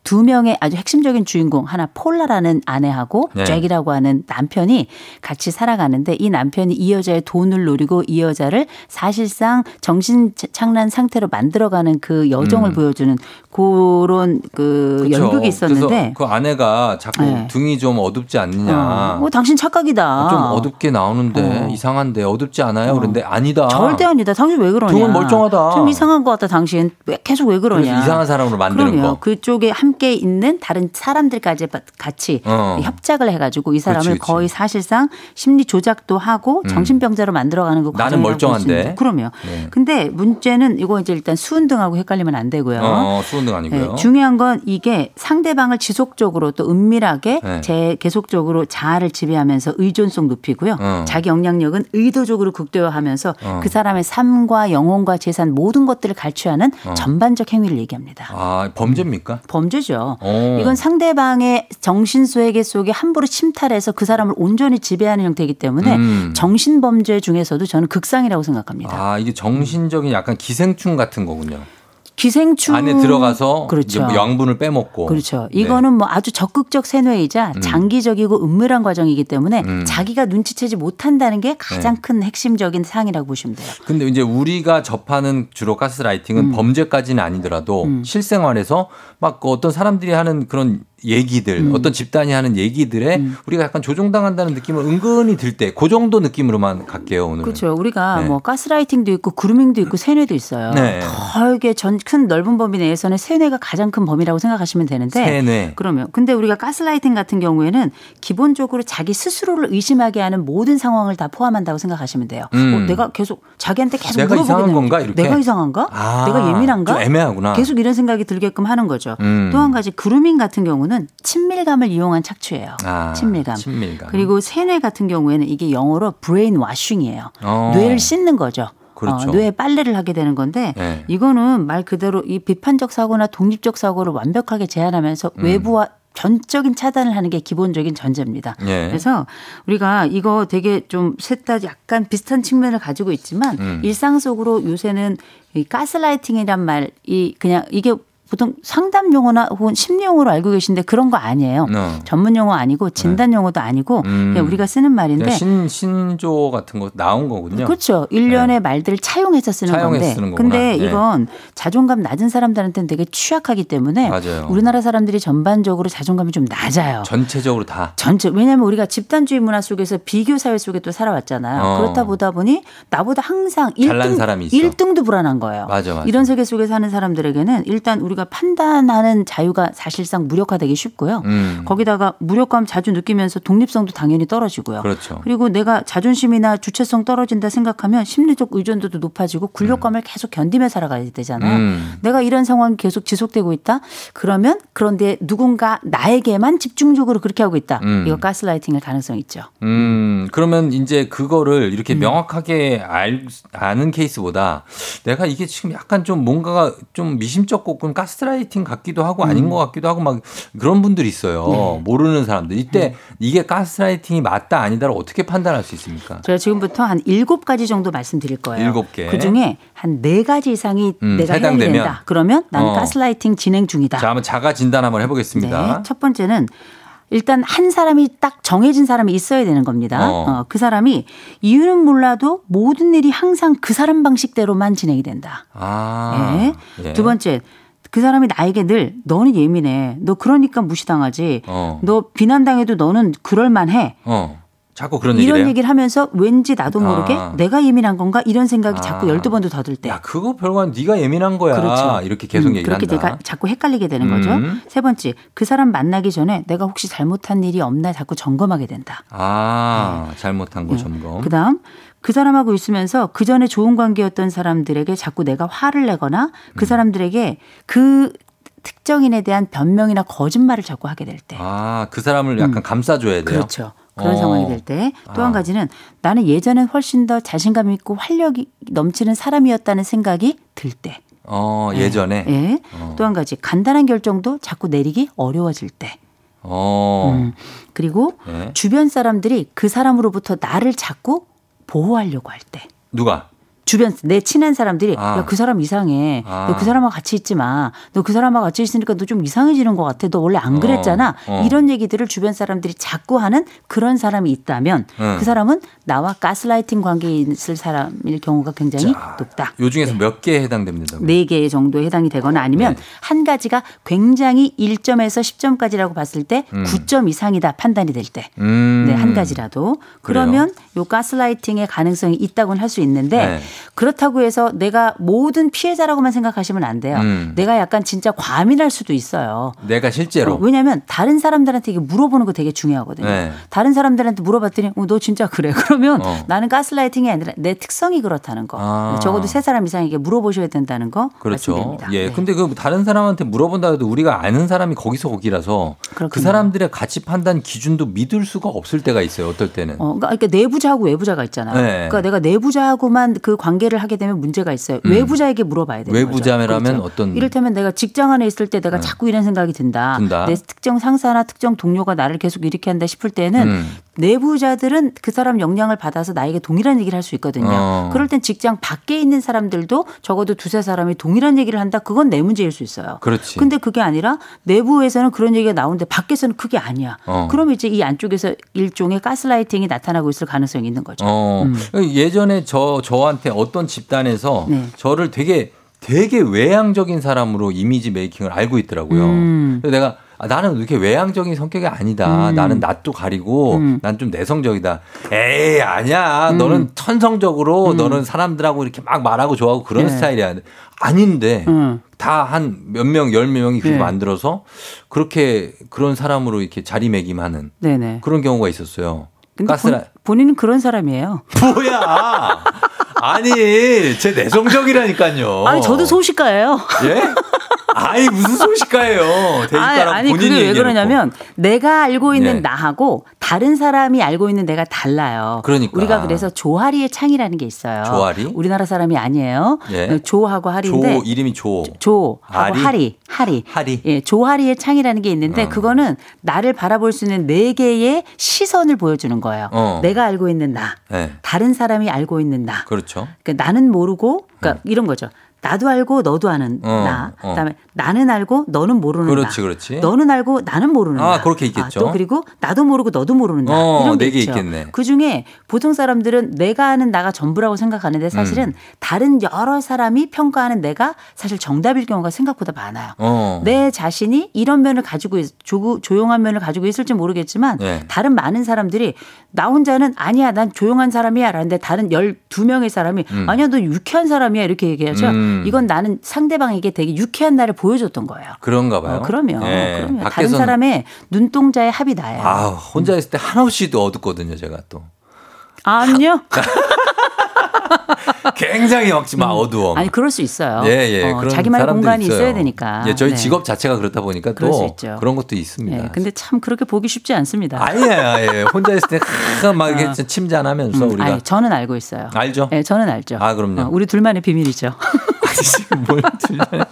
두 명의 아주 핵심적인 주인공 하나 폴라라는 아내하고 네. 잭이라고 하는 남편이 같이 살아가는데 이 남편이 이 여자의 돈을 노리고 이 여자를 사실상 정신 착란 상태로 만들어가는 그 여정을 음. 보여주는 그런 그 그쵸. 연극이 있었는데 그 아내가 자꾸 네. 등이 좀 어둡지 않느냐. 어, 뭐 당신 착각이다. 좀 어둡게 나오는데 어. 이상한데 어둡지 않아요? 그런데 아니다. 절대 아니다. 당신 왜 그러냐? 등은 멀쩡하다. 좀 이상한 것 같다. 당신 왜 계속 왜 그러냐? 이상한 사람으로 만드는 그럼요. 거. 그쪽에 함께 있는 다른 사람들까지 같이 어. 협작을 해가지고 이 사람을 그치, 그치. 거의 사실상 심리 조작도 하고 음. 정신병자로 만들어가는 그 나는 멀쩡한데. 그럼요. 네. 근데 문제는 이거 이제 일단 수은등하고 헷갈리면 안 되고요. 어, 수은등 아니고요. 네, 중요한 건 이게 상대방을 지속적으로 또 은밀하게 네. 제 계속적으로 자아를 지배하면서 의존성 높이고요. 어. 자기 영향력은 의도적으로 극대화하면서 어. 그 사람의 삶과 영혼과 재산 모든 것들을 갈취하는 어. 전반적 행위를 얘기합니다. 아, 범죄입니까? 범죄 죠. 세죠. 오. 이건 상대방의 정신소외계 속에 함부로 침탈해서 그 사람을 온전히 지배하는 형태이기 때문에 음. 정신범죄 중에서도 저는 극상이라고 생각합니다. 아, 이게 정신적인 약간 기생충 같은 거군요. 기생충 안에 들어가서 그렇죠. 뭐 양분을 빼먹고. 그렇죠. 네. 이거는 뭐 아주 적극적 세뇌이자 음. 장기적이고 은밀한 과정이기 때문에 음. 자기가 눈치채지 못한다는 게 가장 네. 큰 핵심적인 사항이라고 보시면 돼요. 근데 이제 우리가 접하는 주로 가스라이팅은 음. 범죄까지는 아니더라도 실생활에서 막그 어떤 사람들이 하는 그런 얘기들, 음. 어떤 집단이 하는 얘기들에 우리가 약간 조종당한다는 느낌을 은근히 들 때, 그 정도 느낌으로만 갈게요, 오늘. 그렇죠. 우리가 네. 뭐 가스라이팅도 있고 그루밍도 있고 세뇌도 있어요. 네. 더 이게 전 큰 넓은 범위 내에서는 세뇌가 가장 큰 범위라고 생각하시면 되는데 세뇌. 그러면 근데 우리가 가스라이팅 같은 경우에는 기본적으로 자기 스스로를 의심하게 하는 모든 상황을 다 포함한다고 생각하시면 돼요. 음. 어, 내가 계속 자기한테 계속 내가 이상한 건가? 이렇게? 내가 이상한가? 아, 내가 예민한가? 좀 애매하구나. 계속 이런 생각이 들게끔 하는 거죠. 음. 또한 가지 그루밍 같은 경우는 친밀감을 이용한 착취예요. 아, 친밀감. 친밀감. 그리고 세뇌 같은 경우에는 이게 영어로 brainwashing이에요. 어. 뇌를 씻는 거죠. 그렇죠. 어, 뇌에 빨래를 하게 되는 건데 네. 이거는 말 그대로 이 비판적 사고나 독립적 사고를 완벽하게 제한하면서 음. 외부와 전적인 차단을 하는 게 기본적인 전제입니다. 예. 그래서 우리가 이거 되게 좀 셋 다 약간 비슷한 측면을 가지고 있지만 음. 일상 속으로 요새는 이 가스라이팅이란 말이 그냥 이게 보통 상담 용어나 혹은 심리 용어로 알고 계신데 그런 거 아니에요. 어. 전문 용어 아니고 진단 용어도 아니고 음. 우리가 쓰는 말인데 신, 신조 같은 거 나온 거군요. 그렇죠. 일련의 말들을 차용해서 쓰는 차용해서 건데. 쓰는. 근데 네. 이건 자존감 낮은 사람들한테는 되게 취약하기 때문에 맞아요. 우리나라 사람들이 전반적으로 자존감이 좀 낮아요. 전체적으로 다. 전체 왜냐하면 우리가 집단주의 문화 속에서 비교 사회 속에 또 살아왔잖아요. 어. 그렇다 보다 보니 나보다 항상 잘난 1등, 사람이 있어. 1등도 불안한 거예요. 맞아, 맞아. 이런 세계 속에 사는 사람들에게는 일단 우리가 판단하는 자유가 사실상 무력화되기 쉽고요. 음. 거기다가 무력감 자주 느끼면서 독립성도 당연히 떨어지고요. 그렇죠. 그리고 내가 자존심이나 주체성 떨어진다 생각하면 심리적 의존도도 높아지고 굴욕감을 계속 견디며 살아가야 되잖아요. 음. 내가 이런 상황이 계속 지속되고 있다. 그러면 그런데 누군가 나에게만 집중적으로 그렇게 하고 있다. 음. 이거 가스라이팅일 가능성이 있죠. 음, 그러면 이제 그거를 이렇게 명확하게 알, 아는 케이스보다 내가 이게 지금 약간 좀 뭔가가 좀 미심쩍고 좀 가스라이팅 같기도 하고 아닌 것 같기도 하고 막 그런 분들이 있어요. 네. 모르는 사람들. 이때 이게 가스라이팅이 맞다 아니다를 어떻게 판단할 수 있습니까? 제가 지금부터 한 일곱 가지 정도 말씀드릴 거예요. 일곱 개. 그 중에 한 네 가지 이상이 음, 내가 해당되면. 된다. 그러면 나는 어. 가스라이팅 진행 중이다. 자, 한번 자가 진단 한번 해보겠습니다. 네, 첫 번째는 일단 한 사람이 딱 정해진 사람이 있어야 되는 겁니다. 어. 어, 그 사람이 이유는 몰라도 모든 일이 항상 그 사람 방식대로만 진행이 된다. 아. 예. 예. 두 번째, 그 사람이 나에게 늘 너는 예민해. 너 그러니까 무시당하지. 어. 너 비난당해도 너는 그럴만해. 어. 자꾸 그런 얘기를 이런 해요? 얘기를 하면서 왠지 나도 모르게 아. 내가 예민한 건가 이런 생각이 자꾸 아. 열두 번도 더 들 때. 야, 그거 별거 아니 네가 예민한 거야. 그렇죠. 이렇게 계속 음, 얘기를 그렇게. 내가 자꾸 헷갈리게 되는 거죠. 음. 세 번째, 그 사람 만나기 전에 내가 혹시 잘못한 일이 없나 자꾸 점검하게 된다. 아, 잘못한 거 네. 점검. 그다음 그 사람하고 있으면서 그 전에 좋은 관계였던 사람들에게 자꾸 내가 화를 내거나 음. 그 사람들에게 그 특정인에 대한 변명이나 거짓말을 자꾸 하게 될 때. 아, 그 사람을 약간 감싸줘야 돼요. 그렇죠. 그런 어. 상황이 될 때 또한 아. 가지는 나는 예전엔 훨씬 더 자신감 있고 활력이 넘치는 사람이었다는 생각이 들 때. 어, 예전에. 예. 어. 또한 가지 간단한 결정도 자꾸 내리기 어려워질 때. 어. 음. 그리고 네. 주변 사람들이 그 사람으로부터 나를 자꾸 보호하려고 할 때. 누가? 주변 내 친한 사람들이 아. 야그 사람 이상해. 아. 너그 사람하고 같이 있지 마. 너 그 사람하고 같이 있으니까 너 좀 이상해지는 것 같아. 너 원래 안 그랬잖아. 어, 어. 이런 얘기들을 주변 사람들이 자꾸 하는 그런 사람이 있다면 응. 그 사람은 나와 가스라이팅 관계에 있을 사람일 경우가 굉장히 높다. 요 중에서 몇 개에 해당됩니다. 네 개 정도에 해당이 되거나 아니면 네. 한 가지가 굉장히 1점에서 10점까지라고 봤을 때 음. 9점 이상이다 판단이 될 때. 음. 네, 한 가지라도. 그래요? 그러면 요 가스라이팅의 가능성이 있다고는 할 수 있는데 네. 그렇다고 해서 내가 모든 피해자라고만 생각하시면 안 돼요. 음. 내가 약간 진짜 과민할 수도 있어요. 내가 실제로. 어, 왜냐하면 다른 사람들한테 이게 물어보는 거 되게 중요하거든요. 네. 다른 사람들한테 물어봤더니 어, 너 진짜 그래. 그러면 어. 나는 가스라이팅이 아니라 내 특성이 그렇다는 거. 아. 적어도 세 사람 이상에게 물어보셔야 된다는 거 그렇죠. 말씀드립니다. 예. 네. 근데 그 다른 사람한테 물어본다 해도 우리가 아는 사람이 거기서 거기라서 그 그렇군요. 사람들의 가치 판단 기준도 믿을 수가 없을 때가 있어요. 어떨 때는. 어, 그러니까 내부자하고 외부자가 있잖아요. 네. 그러니까 내가 내부자하고만 그 관계를 하게 되면 문제가 있어요. 음. 외부자에게 물어봐야 되는 외부자라면 거죠. 어떤- 이를테면 내가 직장 안에 있을 때 내가 자꾸 이런 생각이 든다. 든다. 내 특정 상사나 특정 동료가 나를 계속 이렇게 한다 싶을 때는 음. 내부자들은 그 사람 영향을 받아서 나에게 동일한 얘기를 할 수 있거든요. 어. 그럴 땐 직장 밖에 있는 사람들도 적어도 두세 사람이 동일한 얘기를 한다. 그건 내 문제일 수 있어요. 그렇지. 근데 그게 아니라 내부에서는 그런 얘기가 나오는데 밖에서는 그게 아니야. 어. 그러면 이제 이 안쪽에서 일종의 가스라이팅이 나타나고 있을 가능성이 있는 거죠. 어, 음. 예전에 저 저한테 어떤 집단에서 네. 저를 되게 되게 외향적인 사람으로 이미지 메이킹을 알고 있더라고요. 음. 그래서 내가 아, 나는 이렇게 외향적인 성격이 아니다. 음. 나는 낯도 가리고 음. 난좀 내성적이다. 에이 아니야. 너는 천성적으로 너는 사람들하고 이렇게 막 말하고 좋아하고 그런 음. 네. 스타일이야. 아닌데 음. 다한 몇 명, 열 명이 그렇게 네. 만들어서 그렇게 그런 사람으로 이렇게 자리매김하는 네네. 그런 경우가 있었어요. 근데 가스라 본, 본인은 그런 사람이에요. 뭐야? 아니, 제 내성적이라니까요. 아니 저도 소식가예요. 예? 아니 무슨 소식가예요? 아니, 대입가라고 아니 본인이 그게 왜. 그러냐면 내가 알고 있는 네. 나하고 다른 사람이 알고 있는 내가 달라요. 그러니까. 우리가 그래서 조하리의 창이라는 게 있어요. 조하리? 우리나라 사람이 아니에요. 예. 조하고 하리인데 조 이름이 조. 조 하고 아리? 하리, 하리. 하리. 예, 조하리의 창이라는 게 있는데 어. 그거는 나를 바라볼 수 있는 네 개의 시선을 보여주는 거예요. 어. 내가 알고 있는 나, 네. 다른 사람이 알고 있는 나. 그렇죠. 그러니까 나는 모르고, 그러니까 이런 거죠. 나도 알고 너도 아는 어, 나. 어. 그다음에 나는 알고 너는 모르는 그렇지, 나. 그렇지. 너는 알고 나는 모르는 아, 나. 그렇게 있겠죠. 또 그리고 나도 모르고 너도 모르는 나. 어, 이런 게 네개 있죠. 있겠네. 그 중에 보통 사람들은 내가 아는 나가 전부라고 생각하는데 사실은 음. 다른 여러 사람이 평가하는 내가 사실 정답일 경우가 생각보다 많아요. 어. 내 자신이 이런 면을 가지고 있, 조, 조용한 면을 가지고 있을지 모르겠지만 네. 다른 많은 사람들이 나 혼자는 아니야 난 조용한 사람이야 라는데 다른 12명의 사람이 음. 아니야 너 유쾌한 사람이야 이렇게 얘기하죠. 음. 이건 나는 상대방에게 되게 유쾌한 나를 보여줬던 거예요. 그런가 봐요. 어, 그럼요. 예. 그럼요. 다른 밖에서는 사람의 눈동자의 합이 나예요. 아, 혼자 있을 때 한없이도 어둡거든요, 제가 또. 아니요. 굉장히 막지만 어두워. 아니 그럴 수 있어요. 예, 예. 어, 자기만의 공간이 있어요. 있어야 되니까. 예, 저희 네. 직업 자체가 그렇다 보니까 또. 그런 것도 있습니다. 예, 근데 참 그렇게 보기 쉽지 않습니다. 아니에요, 예. 혼자 있을 때, 하, 막 이렇게 침잠하면서 음, 우리가. 아니, 저는 알고 있어요. 알죠? 예, 저는 알죠. 아, 그럼요. 어, 우리 둘만의 비밀이죠. 뭘 들려요.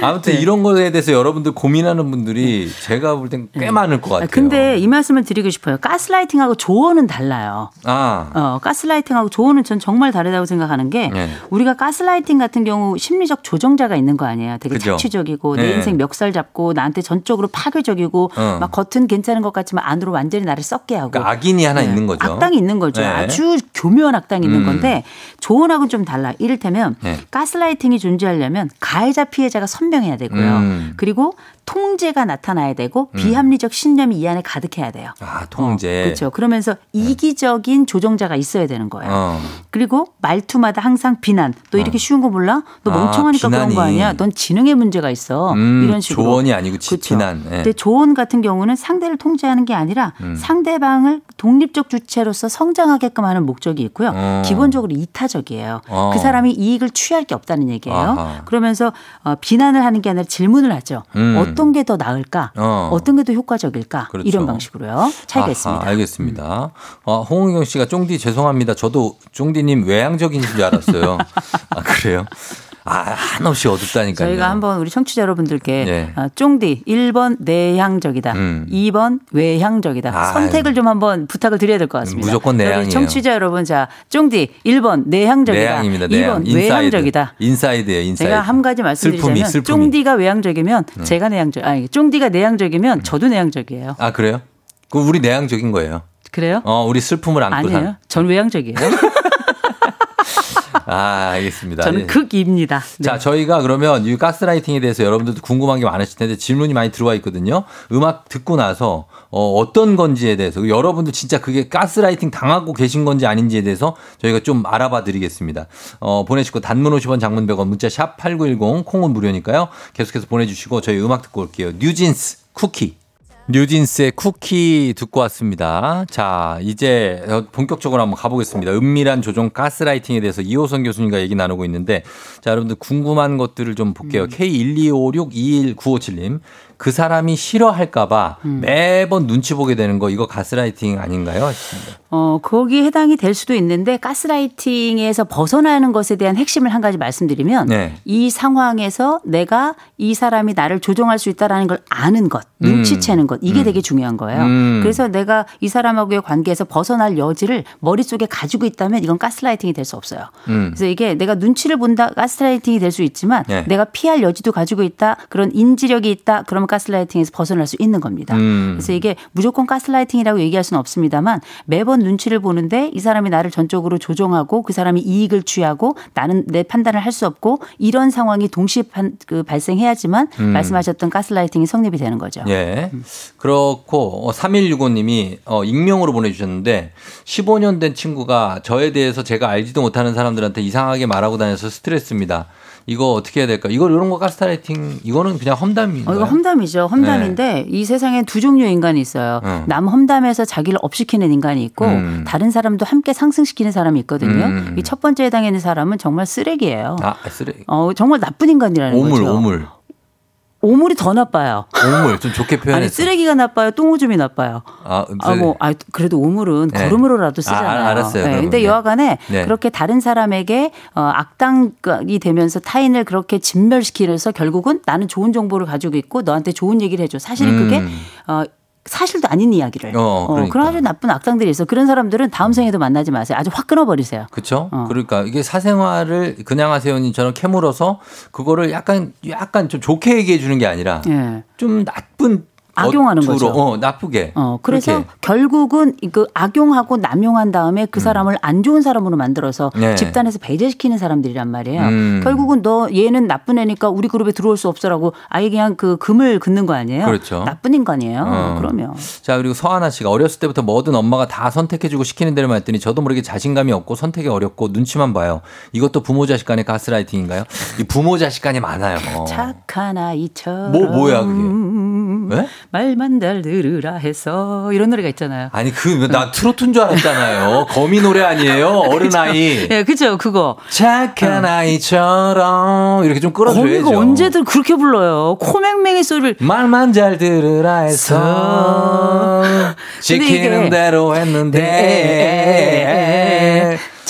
아무튼 네. 이런 거에 대해서 여러분들 고민하는 분들이 제가 볼 땐꽤 많을 것 같아요. 아, 근데 이 말씀을 드리고 싶어요. 가스라이팅하고 조언은 달라요. 아, 어, 가스라이팅하고 조언은 전 정말 다르다고 생각하는 게 네. 우리가 가스라이팅 같은 경우 심리적 조정자가 있는 거 아니에요. 되게 그죠. 착취적이고 내 네. 인생 멱살 잡고 나한테 전적으로 파괴적이고 어. 막 겉은 괜찮은 것 같지만 안으로 완전히 나를 썩게 하고 그러니까 악인이 하나 네. 있는 거죠. 악당이 있는 거죠. 네. 아주 교묘한 악당이 있는 음. 건데 조언하고는 좀 달라. 이를테면 네. 가스라이팅이 존재하려면 가해자 피해자 가 선명해야 되고요. 음. 그리고 통제가 나타나야 되고 비합리적 신념이 이 안에 가득해야 돼요. 아, 통제. 그렇죠. 그러면서 이기적인 조정자가 있어야 되는 거예요. 어. 그리고 말투마다 항상 비난. 너 이렇게 쉬운 거 몰라? 너 아, 멍청하니까 그런 거. 아니야? 넌 지능에 문제가 있어. 음, 이런 식으로. 조언이 아니고 지- 그렇죠. 비난. 예. 근데 조언 같은 경우는 상대를 통제하는 게 아니라 음. 상대방을 독립적 주체로서 성장하게끔 하는 목적이 있고요. 어. 기본적으로 이타적이에요. 어. 그 사람이 이익을 취할 게 없다는 얘기예요. 아하. 그러면서 어, 비난을 하는 게 아니라 질문을 하죠. 음. 어떤 게 더 나을까? 어. 어. 떤 게 더 효과적일까? 그렇죠. 이런 방식으로요. 차이가 아하, 있습니다. 알겠습니다. 어, 홍은경 씨가 쫑디 죄송합니다. 저도 쫑디님 외향적인 줄 알았어요. 아, 그래요? 아, 한없이 어둡다니까요. 저희가 한번 우리 청취자 여러분들께 예. 어, 쫑디 1번 내향적이다. 음. 2번 외향적이다. 아유. 선택을 좀 한번 부탁을 드려야 될 것 같습니다. 무조건 내향이에요. 청취자 여러분 자 쫑디 1번 내향적이다. 내향입니다. 2번 내향. 외향적이다. inside예요, inside. 제가 한 가지 말씀드리자면 슬픔이, 슬픔이. 쫑디가 외향적이면 제가 내향적 아니 쫑디가 내향적이면 저도 내향적이에요. 아, 그래요? 그럼 우리 내향적인 거예요. 그래요? 어, 우리 슬픔을 안고 아니에요. 산. 전 외향적이에요. 아, 알겠습니다. 저는 예. 극입니다. 네. 자, 저희가 그러면 이 가스라이팅에 대해서 여러분들도 궁금한 게 많으실 텐데 질문이 많이 들어와 있거든요. 음악 듣고 나서 어, 어떤 건지에 대해서 여러분들 진짜 그게 가스라이팅 당하고 계신 건지 아닌지에 대해서 저희가 좀 알아봐 드리겠습니다. 어, 보내시고 단문 50원 장문 100원 문자 샵8910 콩은 무료니까요. 계속해서 보내주시고 저희 음악 듣고 올게요. 뉴진스 쿠키. 뉴진스의 쿠키 듣고 왔습니다. 자, 이제 본격적으로 한번 가보겠습니다. 은밀한 조종 가스라이팅에 대해서 이호선 교수님과 얘기 나누고 있는데, 자, 여러분들 궁금한 것들을 좀 볼게요. K125621957님. 그 사람이 싫어할까봐 매번 눈치 보게 되는 거, 이거 가스라이팅 아닌가요? 어, 거기에 해당이 될 수도 있는데 가스라이팅에서 벗어나는 것에 대한 핵심을 한 가지 말씀드리면 네. 이 상황에서 내가 이 사람이 나를 조종할 수 있다라는 걸 아는 것, 음. 눈치채는 것 이게 되게 중요한 거예요. 음. 그래서 내가 이 사람하고의 관계에서 벗어날 여지를 머릿속에 가지고 있다면 이건 가스라이팅이 될 수 없어요. 음. 그래서 이게 내가 눈치를 본다 가스라이팅이 될 수 있지만 네. 내가 피할 여지도 가지고 있다 그런 인지력이 있다 그러면 가스라이팅에서 벗어날 수 있는 겁니다. 음. 그래서 이게 무조건 가스라이팅이라고 얘기할 수는 없습니다만 매번 눈치를 보는데 이 사람이 나를 전적으로 조종하고 그 사람이 이익을 취하고 나는 내 판단을 할 수 없고 이런 상황이 동시에 판, 그 발생해야지만 음. 말씀하셨던 가스라이팅이 성립이 되는 거죠. 예. 그렇고, 어, 3165님이, 어, 익명으로 보내주셨는데, 15년 된 친구가 저에 대해서 제가 알지도 못하는 사람들한테 이상하게 말하고 다녀서 스트레스입니다. 이거 어떻게 해야 될까? 이거, 이런 거 가스라이팅, 이거는 그냥 험담인 어, 이거? 험담이죠. 험담인데 이 세상에 두 종류의 인간이 있어요. 음. 남 험담해서 자기를 업시키는 인간이 있고 음. 다른 사람도 함께 상승시키는 사람이 있거든요. 음. 이첫 번째 해당하는 사람은 정말 쓰레기예요. 아, 쓰레기. 어, 정말 나쁜 인간이라는 오물, 거죠. 오물. 오물 이 더 나빠요. 오물. 좀 좋게 표현했어. 아니 쓰레기가 나빠요. 똥오줌이 나빠요. 아, 아, 뭐, 아, 그래도 오물은 네. 걸음으로라도 아, 쓰잖아요. 알았어요, 네. 근데 네. 여하간에 네. 그렇게 다른 사람에게 어, 악당이 되면서 타인을 그렇게 진멸시키면서 결국은 나는 좋은 정보를 가지고 있고 너한테 좋은 얘기를 해줘. 사실은 그게 음. 어, 사실도 아닌 이야기를. 어, 그러니까. 그런 아주 나쁜 악당들이 있어. 그런 사람들은 다음 생에도 만나지 마세요. 아주 확 끊어버리세요. 그렇죠. 어. 그러니까 이게 사생활을 그냥 하세요님처럼 캐물어서 그거를 약간 약간 좀 좋게 얘기해 주는 게 아니라 예. 좀 나쁜 악용하는 어투로, 거죠. 어, 나쁘게. 어, 그래서 그렇게. 결국은 그 악용하고 남용한 다음에 그 사람을 안 좋은 사람으로 만들어서 음. 네. 집단에서 배제시키는 사람들이란 말이에요. 음. 결국은 너 얘는 나쁜 애니까 우리 그룹에 들어올 수 없어라고 아예 그냥 그 금을 긋는 거 아니에요? 그렇죠. 나쁜 인간이에요. 어. 그러면. 자 그리고 서하나 씨가 어렸을 때부터 뭐든 엄마가 다 선택해주고 시키는 대로만 했더니 저도 모르게 자신감이 없고 선택이 어렵고 눈치만 봐요. 이것도 부모 자식 간의 가스라이팅인가요? 이 부모 자식 간이 많아요. 착한 아이처럼. 뭐 뭐야 그게? 왜? 말만 잘 들으라 해서 이런 노래가 있잖아요. 아니 그 나 트로트인 줄 알았잖아요. 거미 노래 아니에요. 어른 아이. 예, 그죠, 그거. 착한 아이처럼 이렇게 좀 끌어줘야죠. 거미가 언제들 그렇게 불러요. 코맹맹이 소리를. 말만 잘 들으라 해서 이게- 대로 했는데.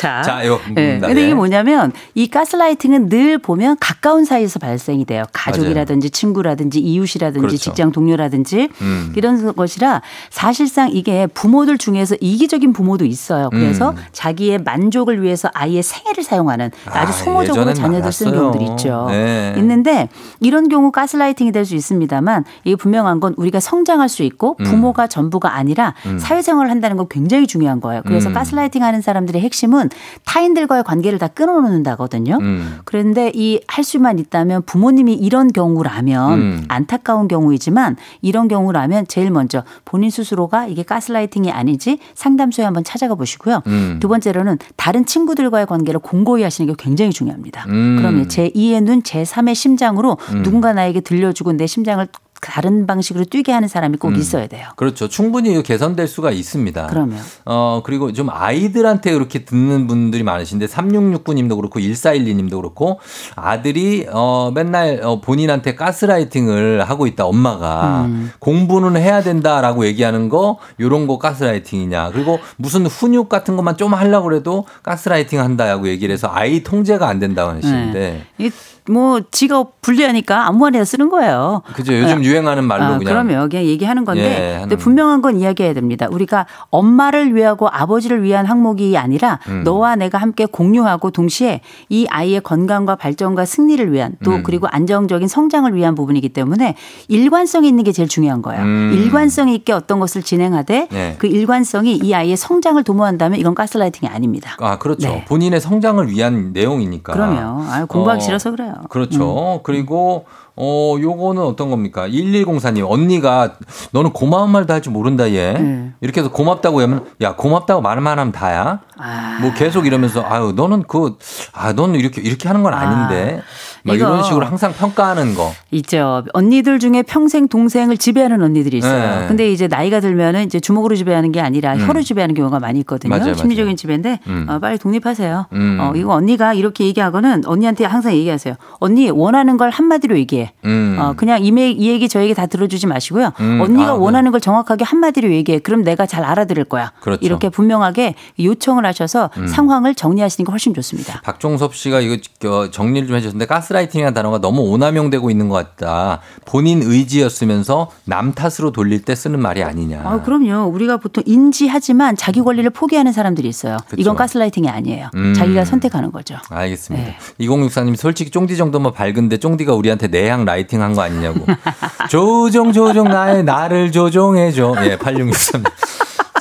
자, 자, 예. 음, 근데 네. 이게 뭐냐면 이 가스라이팅은 늘 보면 가까운 사이에서 발생이 돼요. 가족이라든지 친구라든지 이웃이라든지 그렇죠. 직장 동료라든지 음. 이런 것이라 사실상 이게 부모들 중에서 이기적인 부모도 있어요. 그래서 음. 자기의 만족을 위해서 아이의 생애를 사용하는 아주 아, 소모적으로 예전엔 자녀들 쓰는 많았어요. 경우들이 있죠. 네. 있는데 이런 경우 가스라이팅이 될 수 있습니다만 이게 분명한 건 우리가 성장할 수 있고 음. 부모가 전부가 아니라 음. 사회생활을 한다는 건 굉장히 중요한 거예요. 그래서 음. 가스라이팅 하는 사람들의 핵심은 타인들과의 관계를 다 끊어놓는다거든요. 음. 그런데 이 할 수만 있다면 부모님이 이런 경우라면 음. 안타까운 경우이지만 이런 경우라면 제일 먼저 본인 스스로가 이게 가스라이팅이 아닌지 상담소에 한번 찾아가 보시고요. 음. 두 번째로는 다른 친구들과의 관계를 공고히 하시는 게 굉장히 중요합니다. 음. 그러면 제2의 눈, 제3의 심장으로 음. 누군가 나에게 들려주고 내 심장을 다른 방식으로 뛰게 하는 사람이 꼭 음. 있어야 돼요. 그렇죠. 충분히 개선될 수가 있습니다. 그러면. 어, 그리고 좀 아이들한테 이렇게 듣는 분들이 많으신데 3669님도 그렇고 1412님도 그렇고 아들이 어, 맨날 어, 본인한테 가스라이팅을 하고 있다 엄마가 음. 공부는 해야 된다라고 얘기하는 거 요런 거 가스라이팅이냐. 그리고 무슨 훈육 같은 것만 좀 하려고 그래도 가스라이팅 한다고 얘기를 해서 아이 통제가 안 된다고 하시는데 이 뭐 지가 불리하니까 아무 말이나 쓰는 거예요. 그죠. 요즘 유행하는 말로 아, 그냥 그러면 그냥 얘기하는 건데 예, 하는 근데 분명한 건 이야기해야 됩니다. 우리가 엄마를 위하고 아버지를 위한 항목이 아니라 음. 너와 내가 함께 공유하고 동시에 이 아이의 건강과 발전과 승리를 위한 또 음. 그리고 안정적인 성장을 위한 부분이기 때문에 일관성이 있는 게 제일 중요한 거예요. 음. 일관성 있게 어떤 것을 진행하되 네. 그 일관성이 이 아이의 성장을 도모한다면 이건 가스라이팅이 아닙니다. 아, 그렇죠. 네. 본인의 성장을 위한 내용이니까. 그럼요. 아, 공부하기 어, 싫어서 그래요. 그렇죠. 그리고 어 요거는 어떤 겁니까? 1104님 언니가 너는 고마운 말도 할 줄 모른다 얘. 네. 이렇게 해서 고맙다고 하면 야 고맙다고 말만 하면 다야. 아. 뭐 계속 이러면서 아유 너는 그 아 너는 이렇게 이렇게 하는 건 아닌데. 막 이런 식으로 항상 평가하는 거. 있죠. 언니들 중에 평생 동생을 지배하는 언니들이 있어요. 네. 근데 이제 나이가 들면은 이제 주먹으로 지배하는 게 아니라 음. 혀로 지배하는 경우가 많이 있거든요. 맞아요, 심리적인 맞아요. 지배인데 음. 어, 빨리 독립하세요. 음. 어, 이거 언니가 이렇게 얘기하고는 언니한테 항상 얘기하세요. 언니 원하는 걸 한마디로 얘기해. 음. 어, 그냥 이, 매- 이 얘기 저 얘기 다 들어주지 마시고요. 음. 언니가 아, 네. 원하는 걸 정확하게 한마디로 얘기해. 그럼 내가 잘 알아들을 거야. 그렇죠. 이렇게 분명하게 요청을 하셔서 음. 상황을 정리하시는 게 훨씬 좋습니다. 박종섭 씨가 이거 어, 정리를 좀 해주셨는데 가스 라이팅이라는 단어가 너무 오남용되고 있는 것 같다. 본인 의지였으면서 남 탓으로 돌릴 때 쓰는 말이 아니냐. 아, 그럼요. 우리가 보통 인지하지만 자기 권리를 포기하는 사람들이 있어요. 그쵸. 이건 가스라이팅이 아니에요. 음. 자기가 선택하는 거죠. 알겠습니다. 네. 2064님 솔직히 쫑디 정도면 밝은데 쫑디가 우리한테 내향 라이팅 한 거 아니냐고. 조종 조종 나의 나를 조종해줘. 예, 8663님.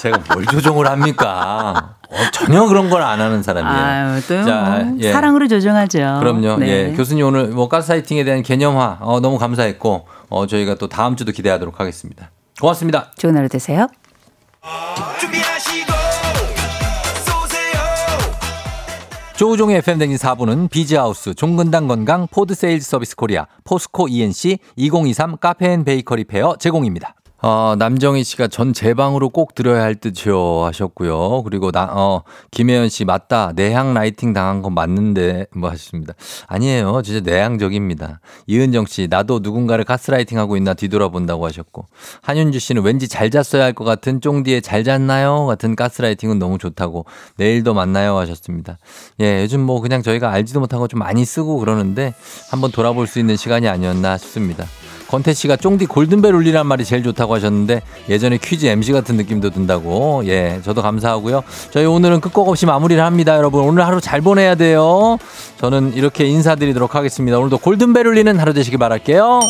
제가 뭘 조종을 합니까? 어, 전혀 그런 걸 안 하는 사람이에요. 아유, 또 자, 뭐 예. 사랑으로 조정하죠. 그럼요. 네. 예. 교수님 오늘 뭐 가스라이팅에 대한 개념화 어, 너무 감사했고 어, 저희가 또 다음 주도 기대하도록 하겠습니다. 고맙습니다. 좋은 하루 되세요. 조우종의 FM 대행진 4부는 비즈하우스, 종근당 건강, 포드 세일즈 서비스 코리아, 포스코 E&C, 2023 카페 앤 베이커리 페어 제공입니다. 어, 남정희 씨가 전 제 방으로 꼭 들어야 할 듯요 하셨고요. 그리고 나, 어, 김혜연 씨 맞다. 내향 라이팅 당한 건 맞는데 뭐 하셨습니다. 아니에요. 진짜 내향적입니다. 이은정 씨 나도 누군가를 가스라이팅 하고 있나 뒤돌아본다고 하셨고 한윤주 씨는 왠지 잘 잤어야 할 것 같은 쫑디의 잘 잤나요? 같은 가스라이팅은 너무 좋다고 내일도 만나요 하셨습니다. 예, 요즘 뭐 그냥 저희가 알지도 못한 거 좀 많이 쓰고 그러는데 한번 돌아볼 수 있는 시간이 아니었나 싶습니다. 권태 씨가 쫑디 골든벨 울리란 말이 제일 좋다고 하셨는데 예전에 퀴즈 MC 같은 느낌도 든다고. 예, 저도 감사하고요. 저희 오늘은 끝곡 없이 마무리를 합니다, 여러분. 오늘 하루 잘 보내야 돼요. 저는 이렇게 인사드리도록 하겠습니다. 오늘도 골든벨 울리는 하루 되시길 바랄게요.